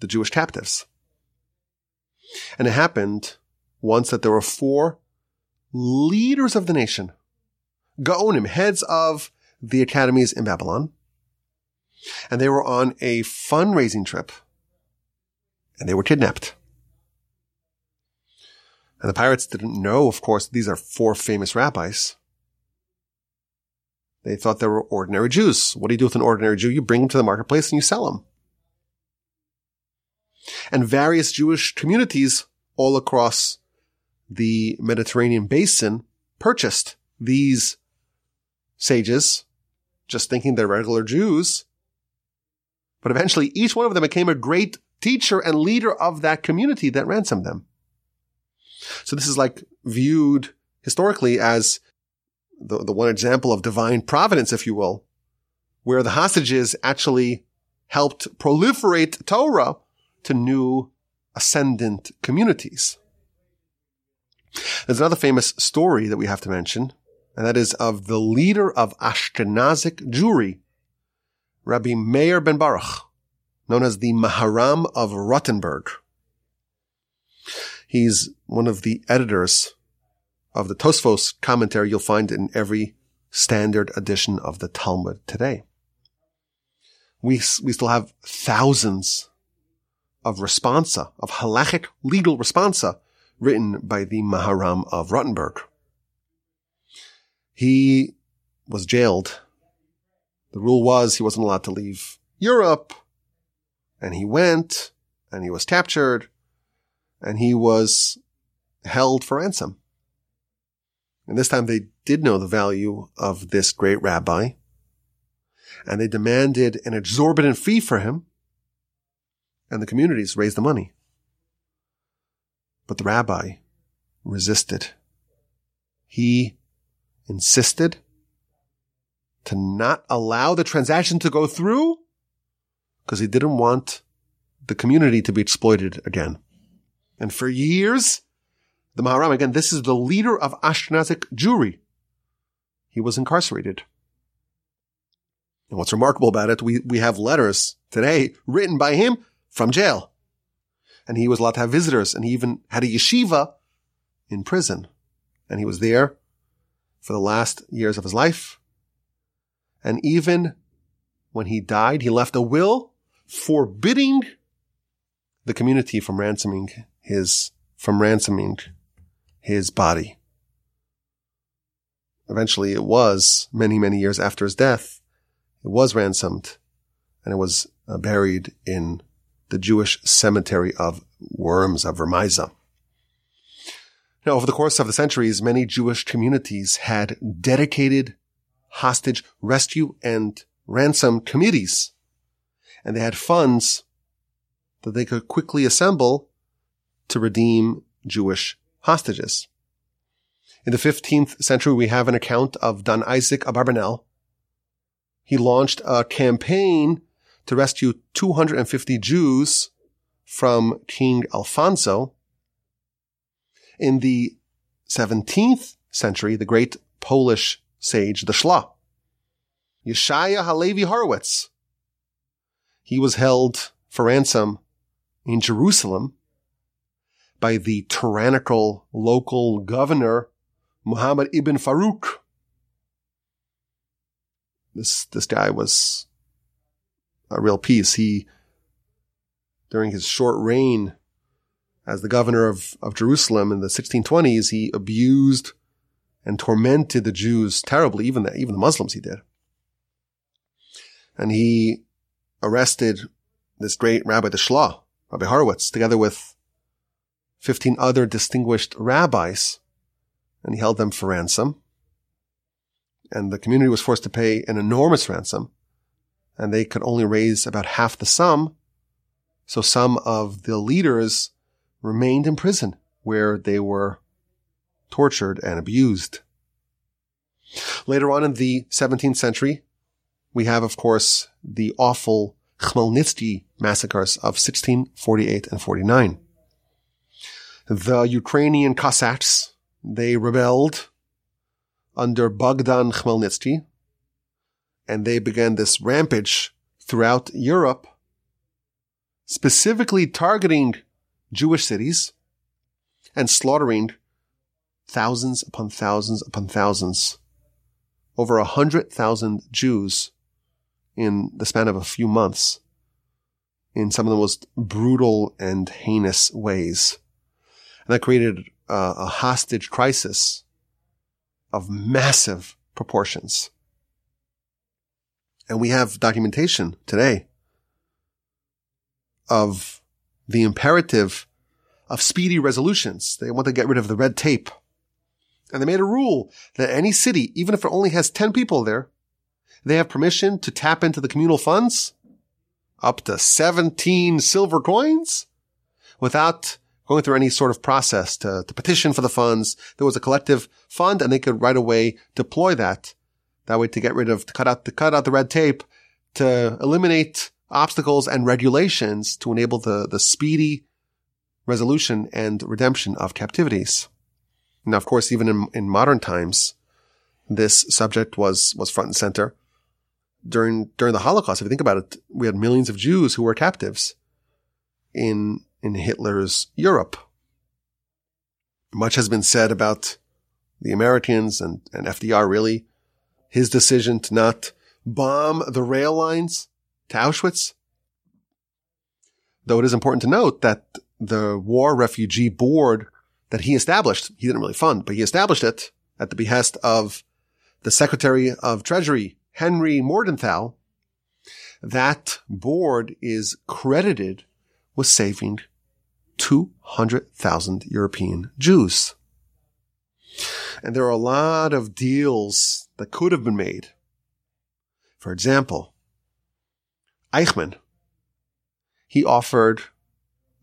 the Jewish captives. And it happened once that there were four leaders of the nation, Gaonim, heads of the academies in Babylon, and they were on a fundraising trip, and they were kidnapped. And the pirates didn't know, of course, these are four famous rabbis. They thought they were ordinary Jews. What do you do with an ordinary Jew? You bring him to the marketplace and you sell him. And various Jewish communities all across the Mediterranean basin purchased these sages, just thinking they're regular Jews. But eventually each one of them became a great teacher and leader of that community that ransomed them. So this is like viewed historically as the, the one example of divine providence, if you will, where the hostages actually helped proliferate Torah to new ascendant communities. There's another famous story that we have to mention, and that is of the leader of Ashkenazic Jewry, Rabbi Meir ben Baruch, known as the Maharam of Rothenburg. He's one of the editors of the Tosfos commentary you'll find in every standard edition of the Talmud today. We, we still have thousands of responsa, of halachic legal responsa written by the Maharam of Rothenburg. He was jailed. The rule was he wasn't allowed to leave Europe. And he went and he was captured and he was held for ransom. And this time they did know the value of this great rabbi and they demanded an exorbitant fee for him and the communities raised the money. But the rabbi resisted. He insisted to not allow the transaction to go through because he didn't want the community to be exploited again. And for years, the Maharam, again, this is the leader of Ashkenazic Jewry. He was incarcerated. And what's remarkable about it, we, we have letters today written by him from jail and he was allowed to have visitors and he even had a yeshiva in prison. And he was there for the last years of his life. And even when he died, he left a will forbidding the community from ransoming his, from ransoming his body. Eventually it was many, many years after his death. It was ransomed and it was uh, buried in the Jewish cemetery of Worms of Vermisa. Now, over the course of the centuries, many Jewish communities had dedicated hostage rescue and ransom committees, and they had funds that they could quickly assemble to redeem Jewish hostages. In the 15th century, we have an account of Don Isaac Abarbanel. He launched a campaign to rescue 250 Jews from King Alfonso. In the 17th century, the great Polish sage, the Shla, Yeshaya Halevi Horowitz, he was held for ransom in Jerusalem by the tyrannical local governor Muhammad ibn Farouk. This, this guy was a real piece. He, during his short reign as the governor of, of Jerusalem in the 1620s, he abused and tormented the Jews terribly, even the, even the Muslims he did. And he arrested this great Rabbi the Shlah, Rabbi Horowitz, together with 15 other distinguished rabbis, and he held them for ransom. And the community was forced to pay an enormous ransom, and they could only raise about half the sum. So some of the leaders remained in prison where they were tortured and abused. Later on in the 17th century, we have, of course, the awful Khmelnytsky massacres of 1648 and 49. The Ukrainian Cossacks, they rebelled under Bogdan Khmelnytsky, and they began this rampage throughout Europe, specifically targeting Jewish cities and slaughtering thousands upon thousands upon thousands. Over a hundred thousand Jews in the span of a few months in some of the most brutal and heinous ways. And that created uh, a hostage crisis of massive proportions. And we have documentation today of the imperative of speedy resolutions. They want to get rid of the red tape. And they made a rule that any city, even if it only has 10 people there, they have permission to tap into the communal funds up to 17 silver coins without going through any sort of process to, to petition for the funds. There was a collective fund and they could right away deploy that. That way to get rid of, to cut out, to cut out the red tape, to eliminate obstacles and regulations to enable the, the speedy resolution and redemption of captivities. Now, of course, even in, in modern times, this subject was, was front and center during during the Holocaust. If you think about it, we had millions of Jews who were captives in in Hitler's Europe. Much has been said about the Americans and, and FDR really, his decision to not bomb the rail lines to Auschwitz. Though it is important to note that the War Refugee Board that he established, he didn't really fund, but he established it at the behest of the Secretary of Treasury, Henry Morgenthau, that board is credited with saving 200,000 European Jews. And there are a lot of deals that could have been made. For example, Eichmann, he offered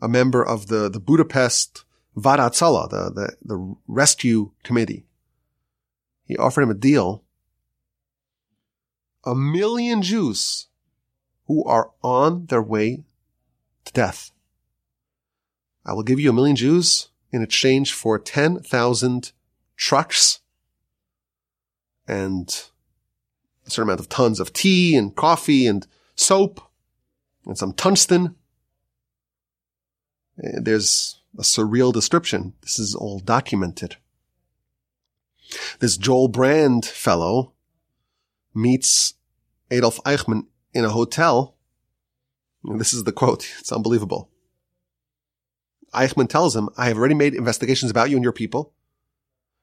a member of the, the Budapest Vadatzala, the, the, the rescue committee. He offered him a deal a million Jews who are on their way to death. I will give you a million Jews in exchange for 10,000 trucks and a certain amount of tons of tea and coffee and soap and some tungsten. Eh, there's a surreal description. This is all documented. This Joel Brand fellow meets Adolf Eichmann in a hotel. This is the quote. It's unbelievable. Eichmann tells him, I have already made investigations about you and your people,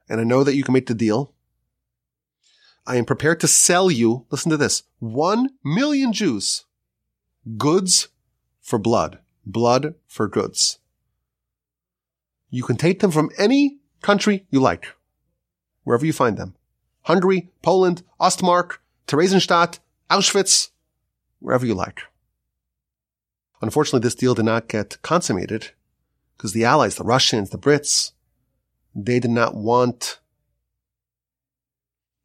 and I know that you can make the deal. I am prepared to sell you, listen to this, one million Jews, goods for blood, blood for goods. You can take them from any country you like, wherever you find them. Hungary, Poland, Ostmark, Theresienstadt, Auschwitz, wherever you like. Unfortunately, this deal did not get consummated because the Allies, the Russians, the Brits, they did not want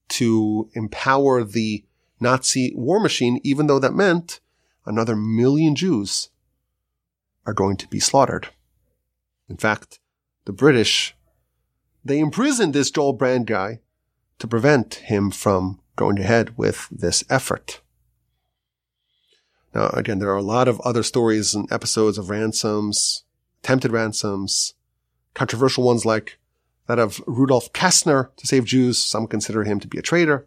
to empower the Nazi war machine, even though that meant another million Jews are going to be slaughtered. In fact, the British, they imprisoned this Joel Brand guy to prevent him from going ahead with this effort. Now, again, there are a lot of other stories and episodes of ransoms, attempted ransoms, controversial ones like that of Rudolf Kastner to save Jews. Some consider him to be a traitor.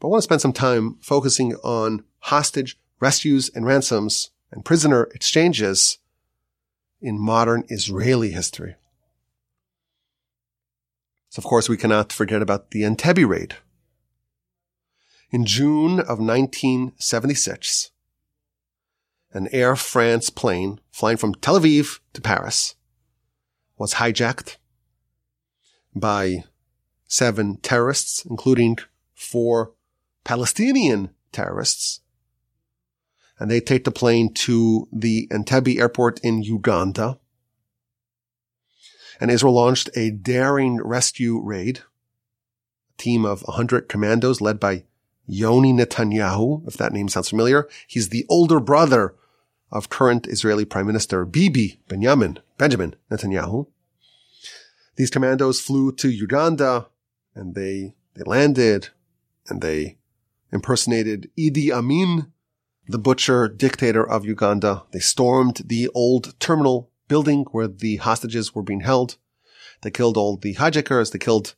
But I want to spend some time focusing on hostage rescues and ransoms and prisoner exchanges in modern Israeli history. So of course we cannot forget about the Entebbe raid. In June of 1976, an Air France plane flying from Tel Aviv to Paris was hijacked by seven terrorists, including four Palestinian terrorists. And they take the plane to the Entebbe airport in Uganda. And Israel launched a daring rescue raid. A team of 100 commandos led by Yoni Netanyahu, if that name sounds familiar. He's the older brother of current Israeli Prime Minister Bibi Benjamin, Benjamin Netanyahu. These commandos flew to Uganda and they, they landed and they impersonated Idi Amin, the butcher dictator of Uganda. They stormed the old terminal building where the hostages were being held. They killed all the hijackers. They killed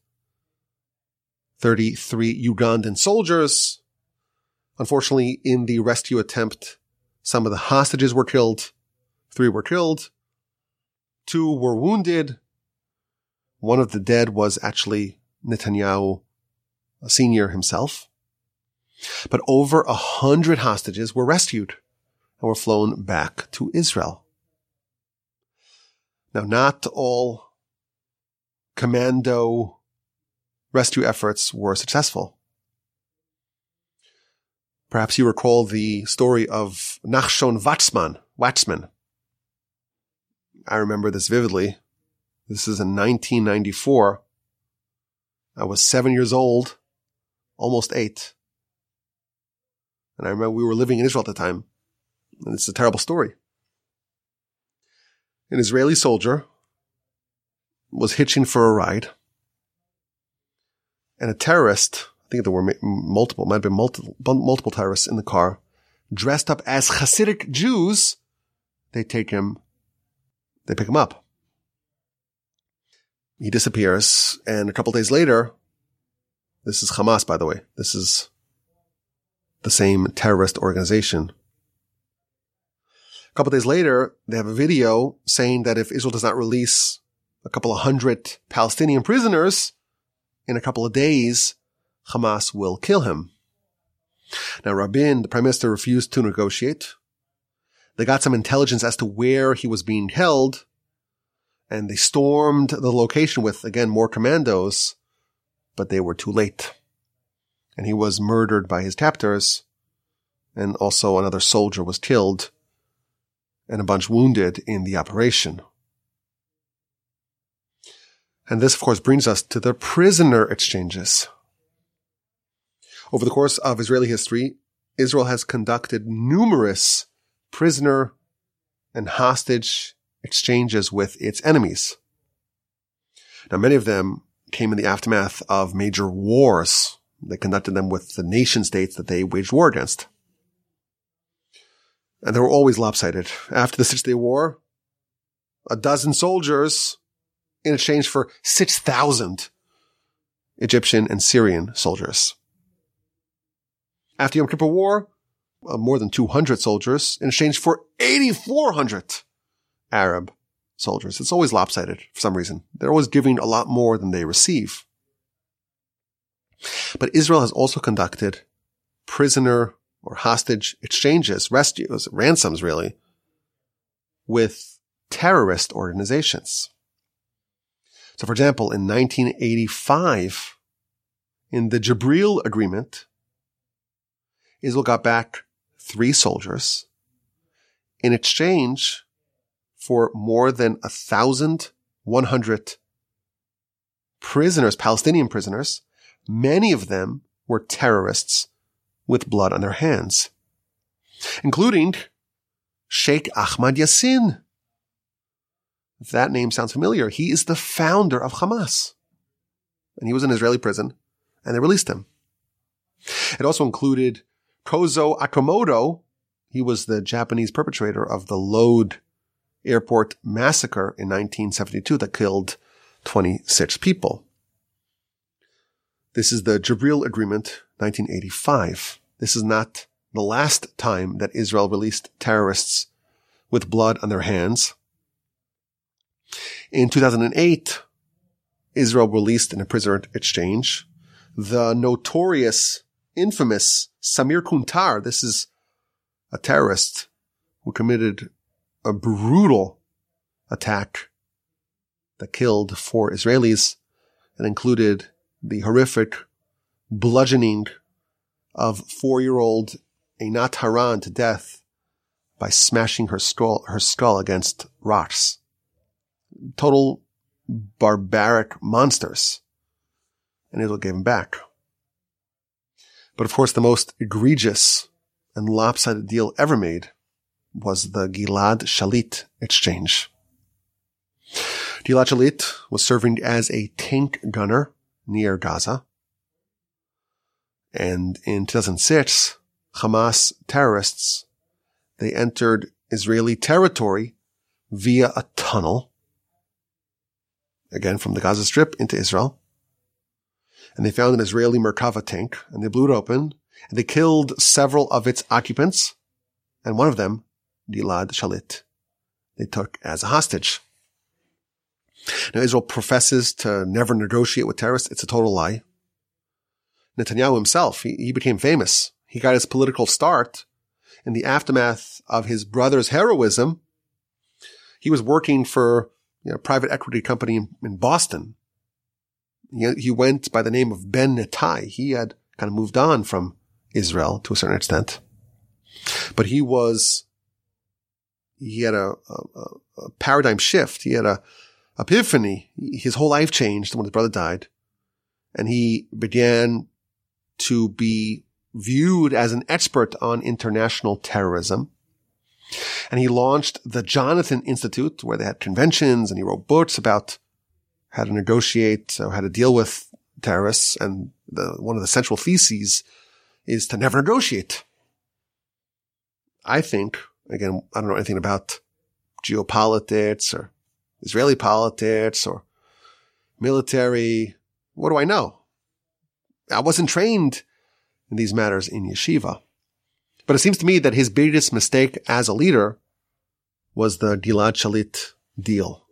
33 Ugandan soldiers. Unfortunately, in the rescue attempt, some of the hostages were killed. Three were killed. Two were wounded. One of the dead was actually Netanyahu Senior himself. But over a hundred hostages were rescued and were flown back to Israel. Now, not all commando rescue efforts were successful. Perhaps you recall the story of Nachshon Wachsman, Wachsman. I remember this vividly. This is in 1994. I was seven years old, almost eight. And I remember we were living in Israel at the time. And it's a terrible story. An Israeli soldier was hitching for a ride and a terrorist I think there were multiple, might have been multiple, multiple terrorists in the car, dressed up as Hasidic Jews. They take him, they pick him up. He disappears, and a couple days later, this is Hamas, by the way. This is the same terrorist organization. A couple days later, they have a video saying that if Israel does not release a couple of hundred Palestinian prisoners in a couple of days, Hamas will kill him. Now, Rabin, the prime minister, refused to negotiate. They got some intelligence as to where he was being held, and they stormed the location with, again, more commandos, but they were too late. And he was murdered by his captors, and also another soldier was killed, and a bunch wounded in the operation. And this, of course, brings us to the prisoner exchanges. Over the course of Israeli history, Israel has conducted numerous prisoner and hostage exchanges with its enemies. Now, many of them came in the aftermath of major wars. They conducted them with the nation states that they waged war against. And they were always lopsided. After the Six Day War, a dozen soldiers in exchange for 6,000 Egyptian and Syrian soldiers. After the Yom Kippur War, uh, more than 200 soldiers in exchange for 8,400 Arab soldiers. It's always lopsided for some reason. They're always giving a lot more than they receive. But Israel has also conducted prisoner or hostage exchanges, rescues, ransoms really, with terrorist organizations. So for example, in 1985, in the Jibril agreement, Israel got back three soldiers in exchange for more than a thousand one hundred prisoners, Palestinian prisoners. Many of them were terrorists with blood on their hands, including Sheikh Ahmad Yassin. If that name sounds familiar, he is the founder of Hamas. And he was in Israeli prison and they released him. It also included Kozo Okamoto. He was the Japanese perpetrator of the Lod airport massacre in 1972 that killed 26 people. This is the Jibril Agreement, 1985. This is not the last time that Israel released terrorists with blood on their hands. In 2008, Israel released in a prisoner exchange the notorious, infamous Samir Kuntar. This is a terrorist who committed a brutal attack that killed four Israelis and included the horrific bludgeoning of four-year-old Einat Haran to death by smashing her skull, her skull against rocks. Total barbaric monsters. And Israel gave him back. But of course, the most egregious and lopsided deal ever made was the Gilad Shalit exchange. Gilad Shalit was serving as a tank gunner near Gaza. And in 2006, Hamas terrorists, they entered Israeli territory via a tunnel, again from the Gaza Strip into Israel. And they found an Israeli Merkava tank and they blew it open and they killed several of its occupants. And one of them, Gilad Shalit, they took as a hostage. Now Israel professes to never negotiate with terrorists. It's a total lie. Netanyahu himself, he, he became famous. He got his political start in the aftermath of his brother's heroism. He was working for you know, a private equity company in, in Boston. He, went by the name of Ben Nitai. He had kind of moved on from Israel to a certain extent, but he was, he had a, a, a paradigm shift. He had a, epiphany. His whole life changed when his brother died. And he began to be viewed as an expert on international terrorism. And he launched the Jonathan Institute where they had conventions and he wrote books about how to negotiate, how to deal with terrorists. And the, one of the central theses is to never negotiate. I think, again, I don't know anything about geopolitics or Israeli politics or military. What do I know? I wasn't trained in these matters in yeshiva. But it seems to me that his biggest mistake as a leader was the Gilad Shalit deal.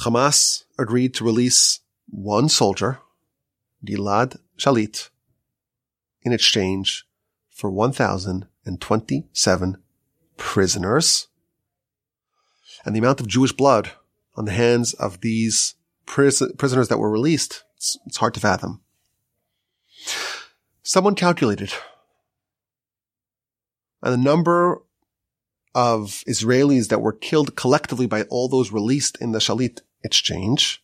Hamas agreed to release one soldier, Gilad Shalit, in exchange for 1,027 prisoners and the amount of Jewish blood on the hands of these pris- prisoners that were released, it's, it's hard to fathom. Someone calculated and the number of Israelis that were killed collectively by all those released in the Shalit exchange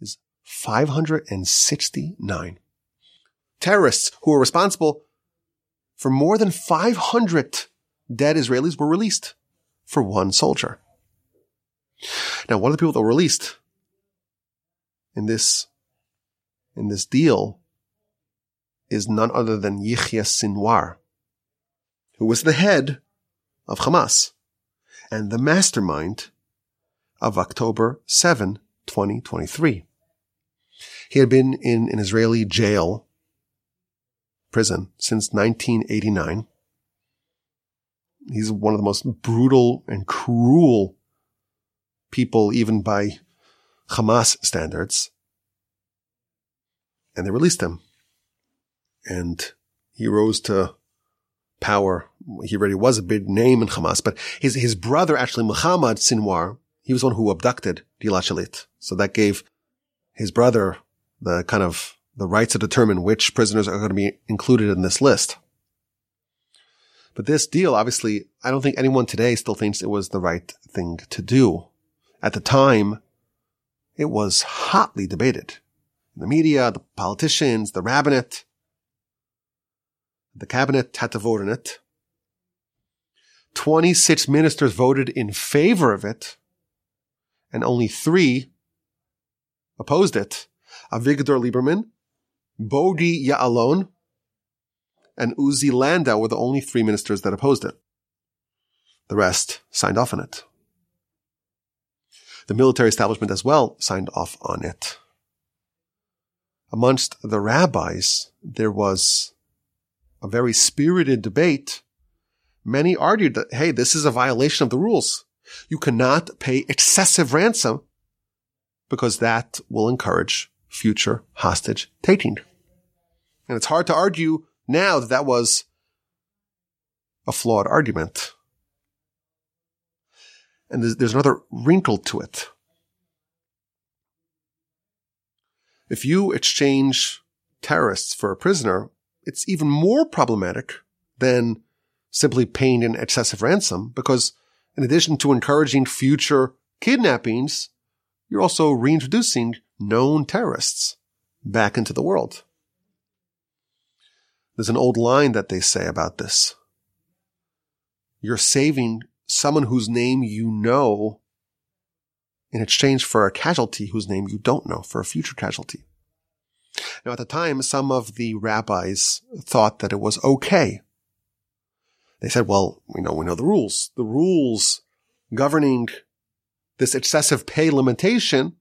is 569. Terrorists who were responsible for more than 500 dead Israelis were released for one soldier. Now, one of the people that were released in this, in this deal is none other than Yahya Sinwar, who was the head of Hamas and the mastermind of October 7, 2023. He had been in an Israeli jail prison since 1989 He's one of the most brutal and cruel people, even by Hamas standards. And they released him. And he rose to power. He already was a big name in Hamas, but his, his brother, actually, Muhammad Sinwar, he was one who abducted Gilad Shalit. So that gave his brother the kind of the right to determine which prisoners are going to be included in this list. But this deal, obviously, I don't think anyone today still thinks it was the right thing to do. At the time, it was hotly debated. The media, the politicians, the rabbinate, the cabinet had to vote on it. 26 ministers voted in favor of it, and only three opposed it. Avigdor Lieberman, Bogi Ya'alon, and Uzi Landau were the only three ministers that opposed it. The rest signed off on it. The military establishment as well signed off on it. Amongst the rabbis, there was a very spirited debate. Many argued that, hey, this is a violation of the rules. You cannot pay excessive ransom because that will encourage future hostage taking. And it's hard to argue now that that was a flawed argument. And there's, there's another wrinkle to it. If you exchange terrorists for a prisoner, it's even more problematic than simply paying an excessive ransom because in addition to encouraging future kidnappings, you're also reintroducing known terrorists back into the world. There's an old line that they say about this. You're saving someone whose name you know in exchange for a casualty whose name you don't know, for a future casualty. Now, at the time, some of the rabbis thought that it was okay. They said, well, we know, we know the rules. The rules governing this excessive pay limitation,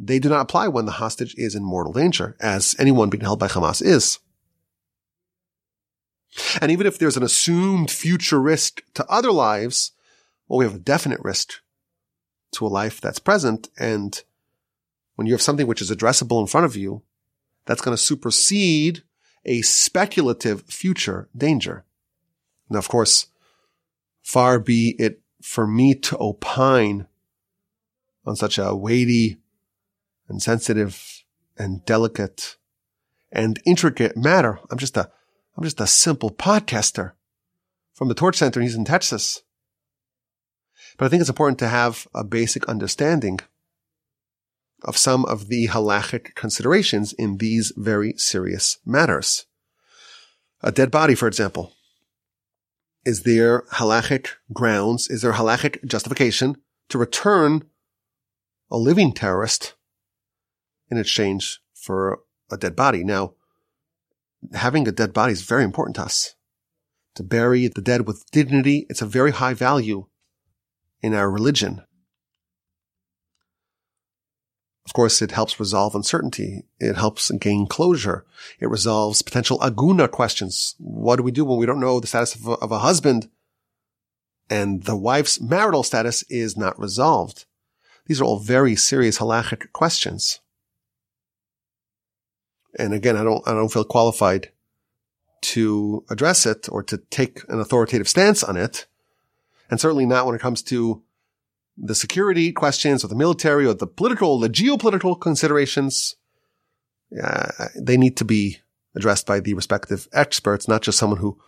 they do not apply when the hostage is in mortal danger, as anyone being held by Hamas is. And even if there's an assumed future risk to other lives, well, we have a definite risk to a life that's present. And when you have something which is addressable in front of you, that's going to supersede a speculative future danger. Now, of course, far be it for me to opine on such a weighty and sensitive and delicate and intricate matter. I'm just a I'm just a simple podcaster from the Torch Center. He's in Texas. But I think it's important to have a basic understanding of some of the halachic considerations in these very serious matters. A dead body, for example. Is there halachic grounds? Is there halachic justification to return a living terrorist in exchange for a dead body? Now, having a dead body is very important to us. To bury the dead with dignity, it's a very high value in our religion. Of course, it helps resolve uncertainty. It helps gain closure. It resolves potential aguna questions. What do we do when we don't know the status of a, of a husband and the wife's marital status is not resolved? These are all very serious halachic questions. And again, I don't, I don't feel qualified to address it or to take an authoritative stance on it. And certainly not when it comes to the security questions or the military or the political, the geopolitical considerations. Uh, they need to be addressed by the respective experts, not just someone who,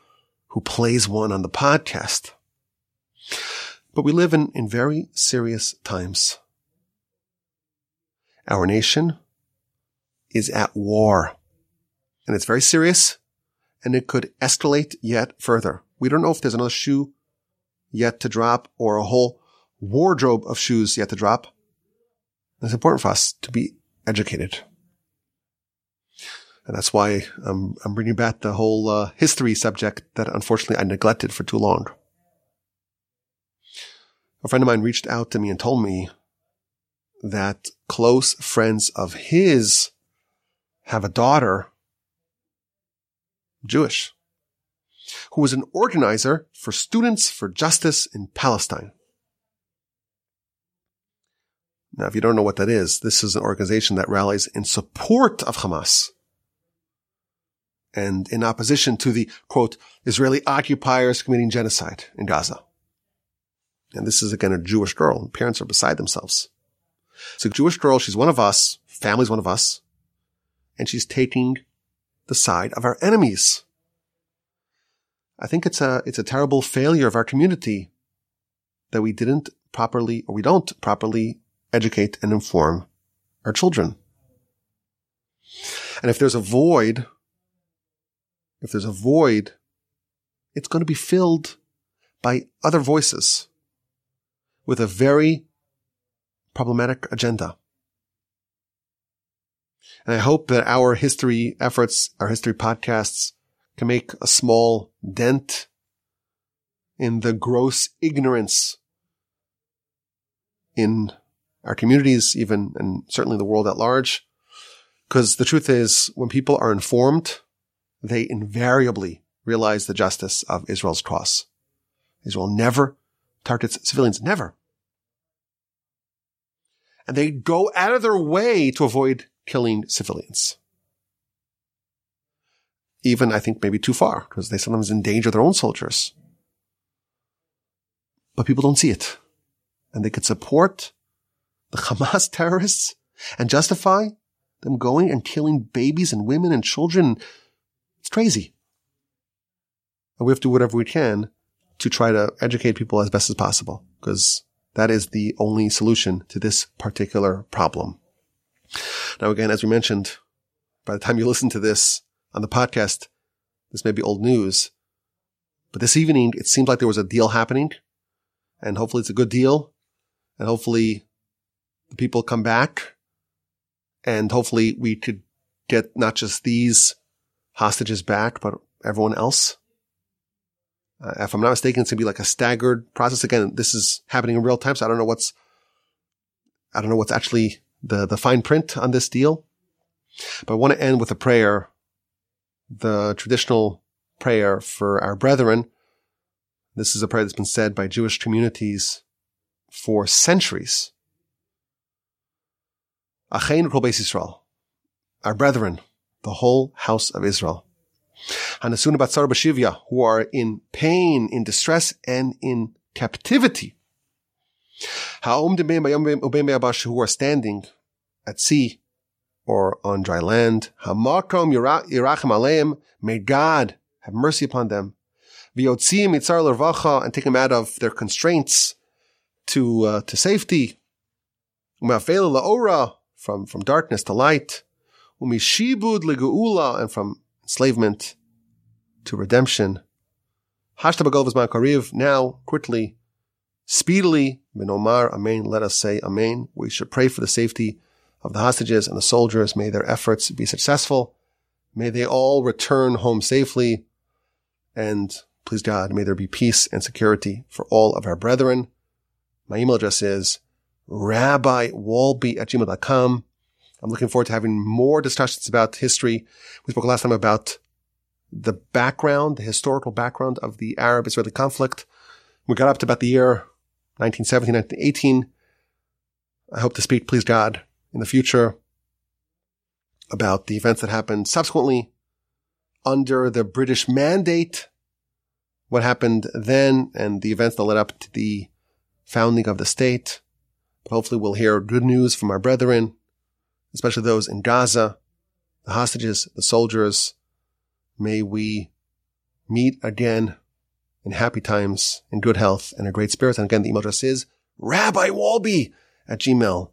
who plays one on the podcast. But we live in, in very serious times. Our nation is at war. And it's very serious and it could escalate yet further. We don't know if there's another shoe yet to drop or a whole wardrobe of shoes yet to drop. It's important for us to be educated. And that's why I'm, I'm bringing back the whole uh, history subject that unfortunately I neglected for too long. A friend of mine reached out to me and told me that close friends of his have a daughter, Jewish, who was an organizer for Students for Justice in Palestine. Now, if you don't know what that is, this is an organization that rallies in support of Hamas and in opposition to the quote, Israeli occupiers committing genocide in Gaza. And this is again a Jewish girl. Parents are beside themselves. It's a Jewish girl. She's one of us. Family's one of us. And she's taking the side of our enemies. I think it's a, it's a terrible failure of our community that we didn't properly, or we don't properly educate and inform our children. And if there's a void, if there's a void, it's going to be filled by other voices with a very problematic agenda. And I hope that our history efforts, our history podcasts can make a small dent in the gross ignorance in our communities, even, and certainly the world at large. Because the truth is, when people are informed, they invariably realize the justice of Israel's cross. Israel never targets civilians, never. And they go out of their way to avoid killing civilians. Even, I think, maybe too far, because they sometimes endanger their own soldiers. But people don't see it. And they could support the Hamas terrorists and justify them going and killing babies and women and children. It's crazy. And we have to do whatever we can to try to educate people as best as possible because that is the only solution to this particular problem. Now, again, as we mentioned, by the time you listen to this on the podcast, this may be old news, but this evening, it seemed like there was a deal happening and hopefully it's a good deal and hopefully people come back and hopefully we could get not just these hostages back, but everyone else. Uh, if I'm not mistaken, it's going to be like a staggered process. Again, this is happening in real time. So I don't know what's, I don't know what's actually the, the fine print on this deal. But I want to end with a prayer, the traditional prayer for our brethren. This is a prayer that's been said by Jewish communities for centuries. Achein Kol Beis Yisrael, our brethren, the whole house of Israel. Hanasuna Batsar Bashivya, who are in pain, in distress, and in captivity. Who are standing at sea or on dry land. Hamakom Yerachim Aleim, may God have mercy upon them. V'yotzim Yitzar Lervacha, and take them out of their constraints to, uh, to safety. U'ma'afel La'ora, from, from darkness to light. Umishibud Legeula, and from enslavement to redemption. Kariv, now, quickly, speedily, Minomar, Amen, let us say Amen. We should pray for the safety of the hostages and the soldiers. May their efforts be successful. May they all return home safely. And please God, may there be peace and security for all of our brethren. My email address is rabbiwolbe at gmail.com. I'm looking forward to having more discussions about history. We spoke last time about the background, the historical background of the Arab-Israeli conflict. We got up to about the year 1917, 1918. I hope to speak, please God, in the future about the events that happened subsequently under the British mandate, what happened then and the events that led up to the founding of the state. Hopefully we'll hear good news from our brethren especially those in Gaza, the hostages, the soldiers. May we meet again in happy times, in good health, and a great spirit. And again, the email address is rabbiwolbe at gmail.com.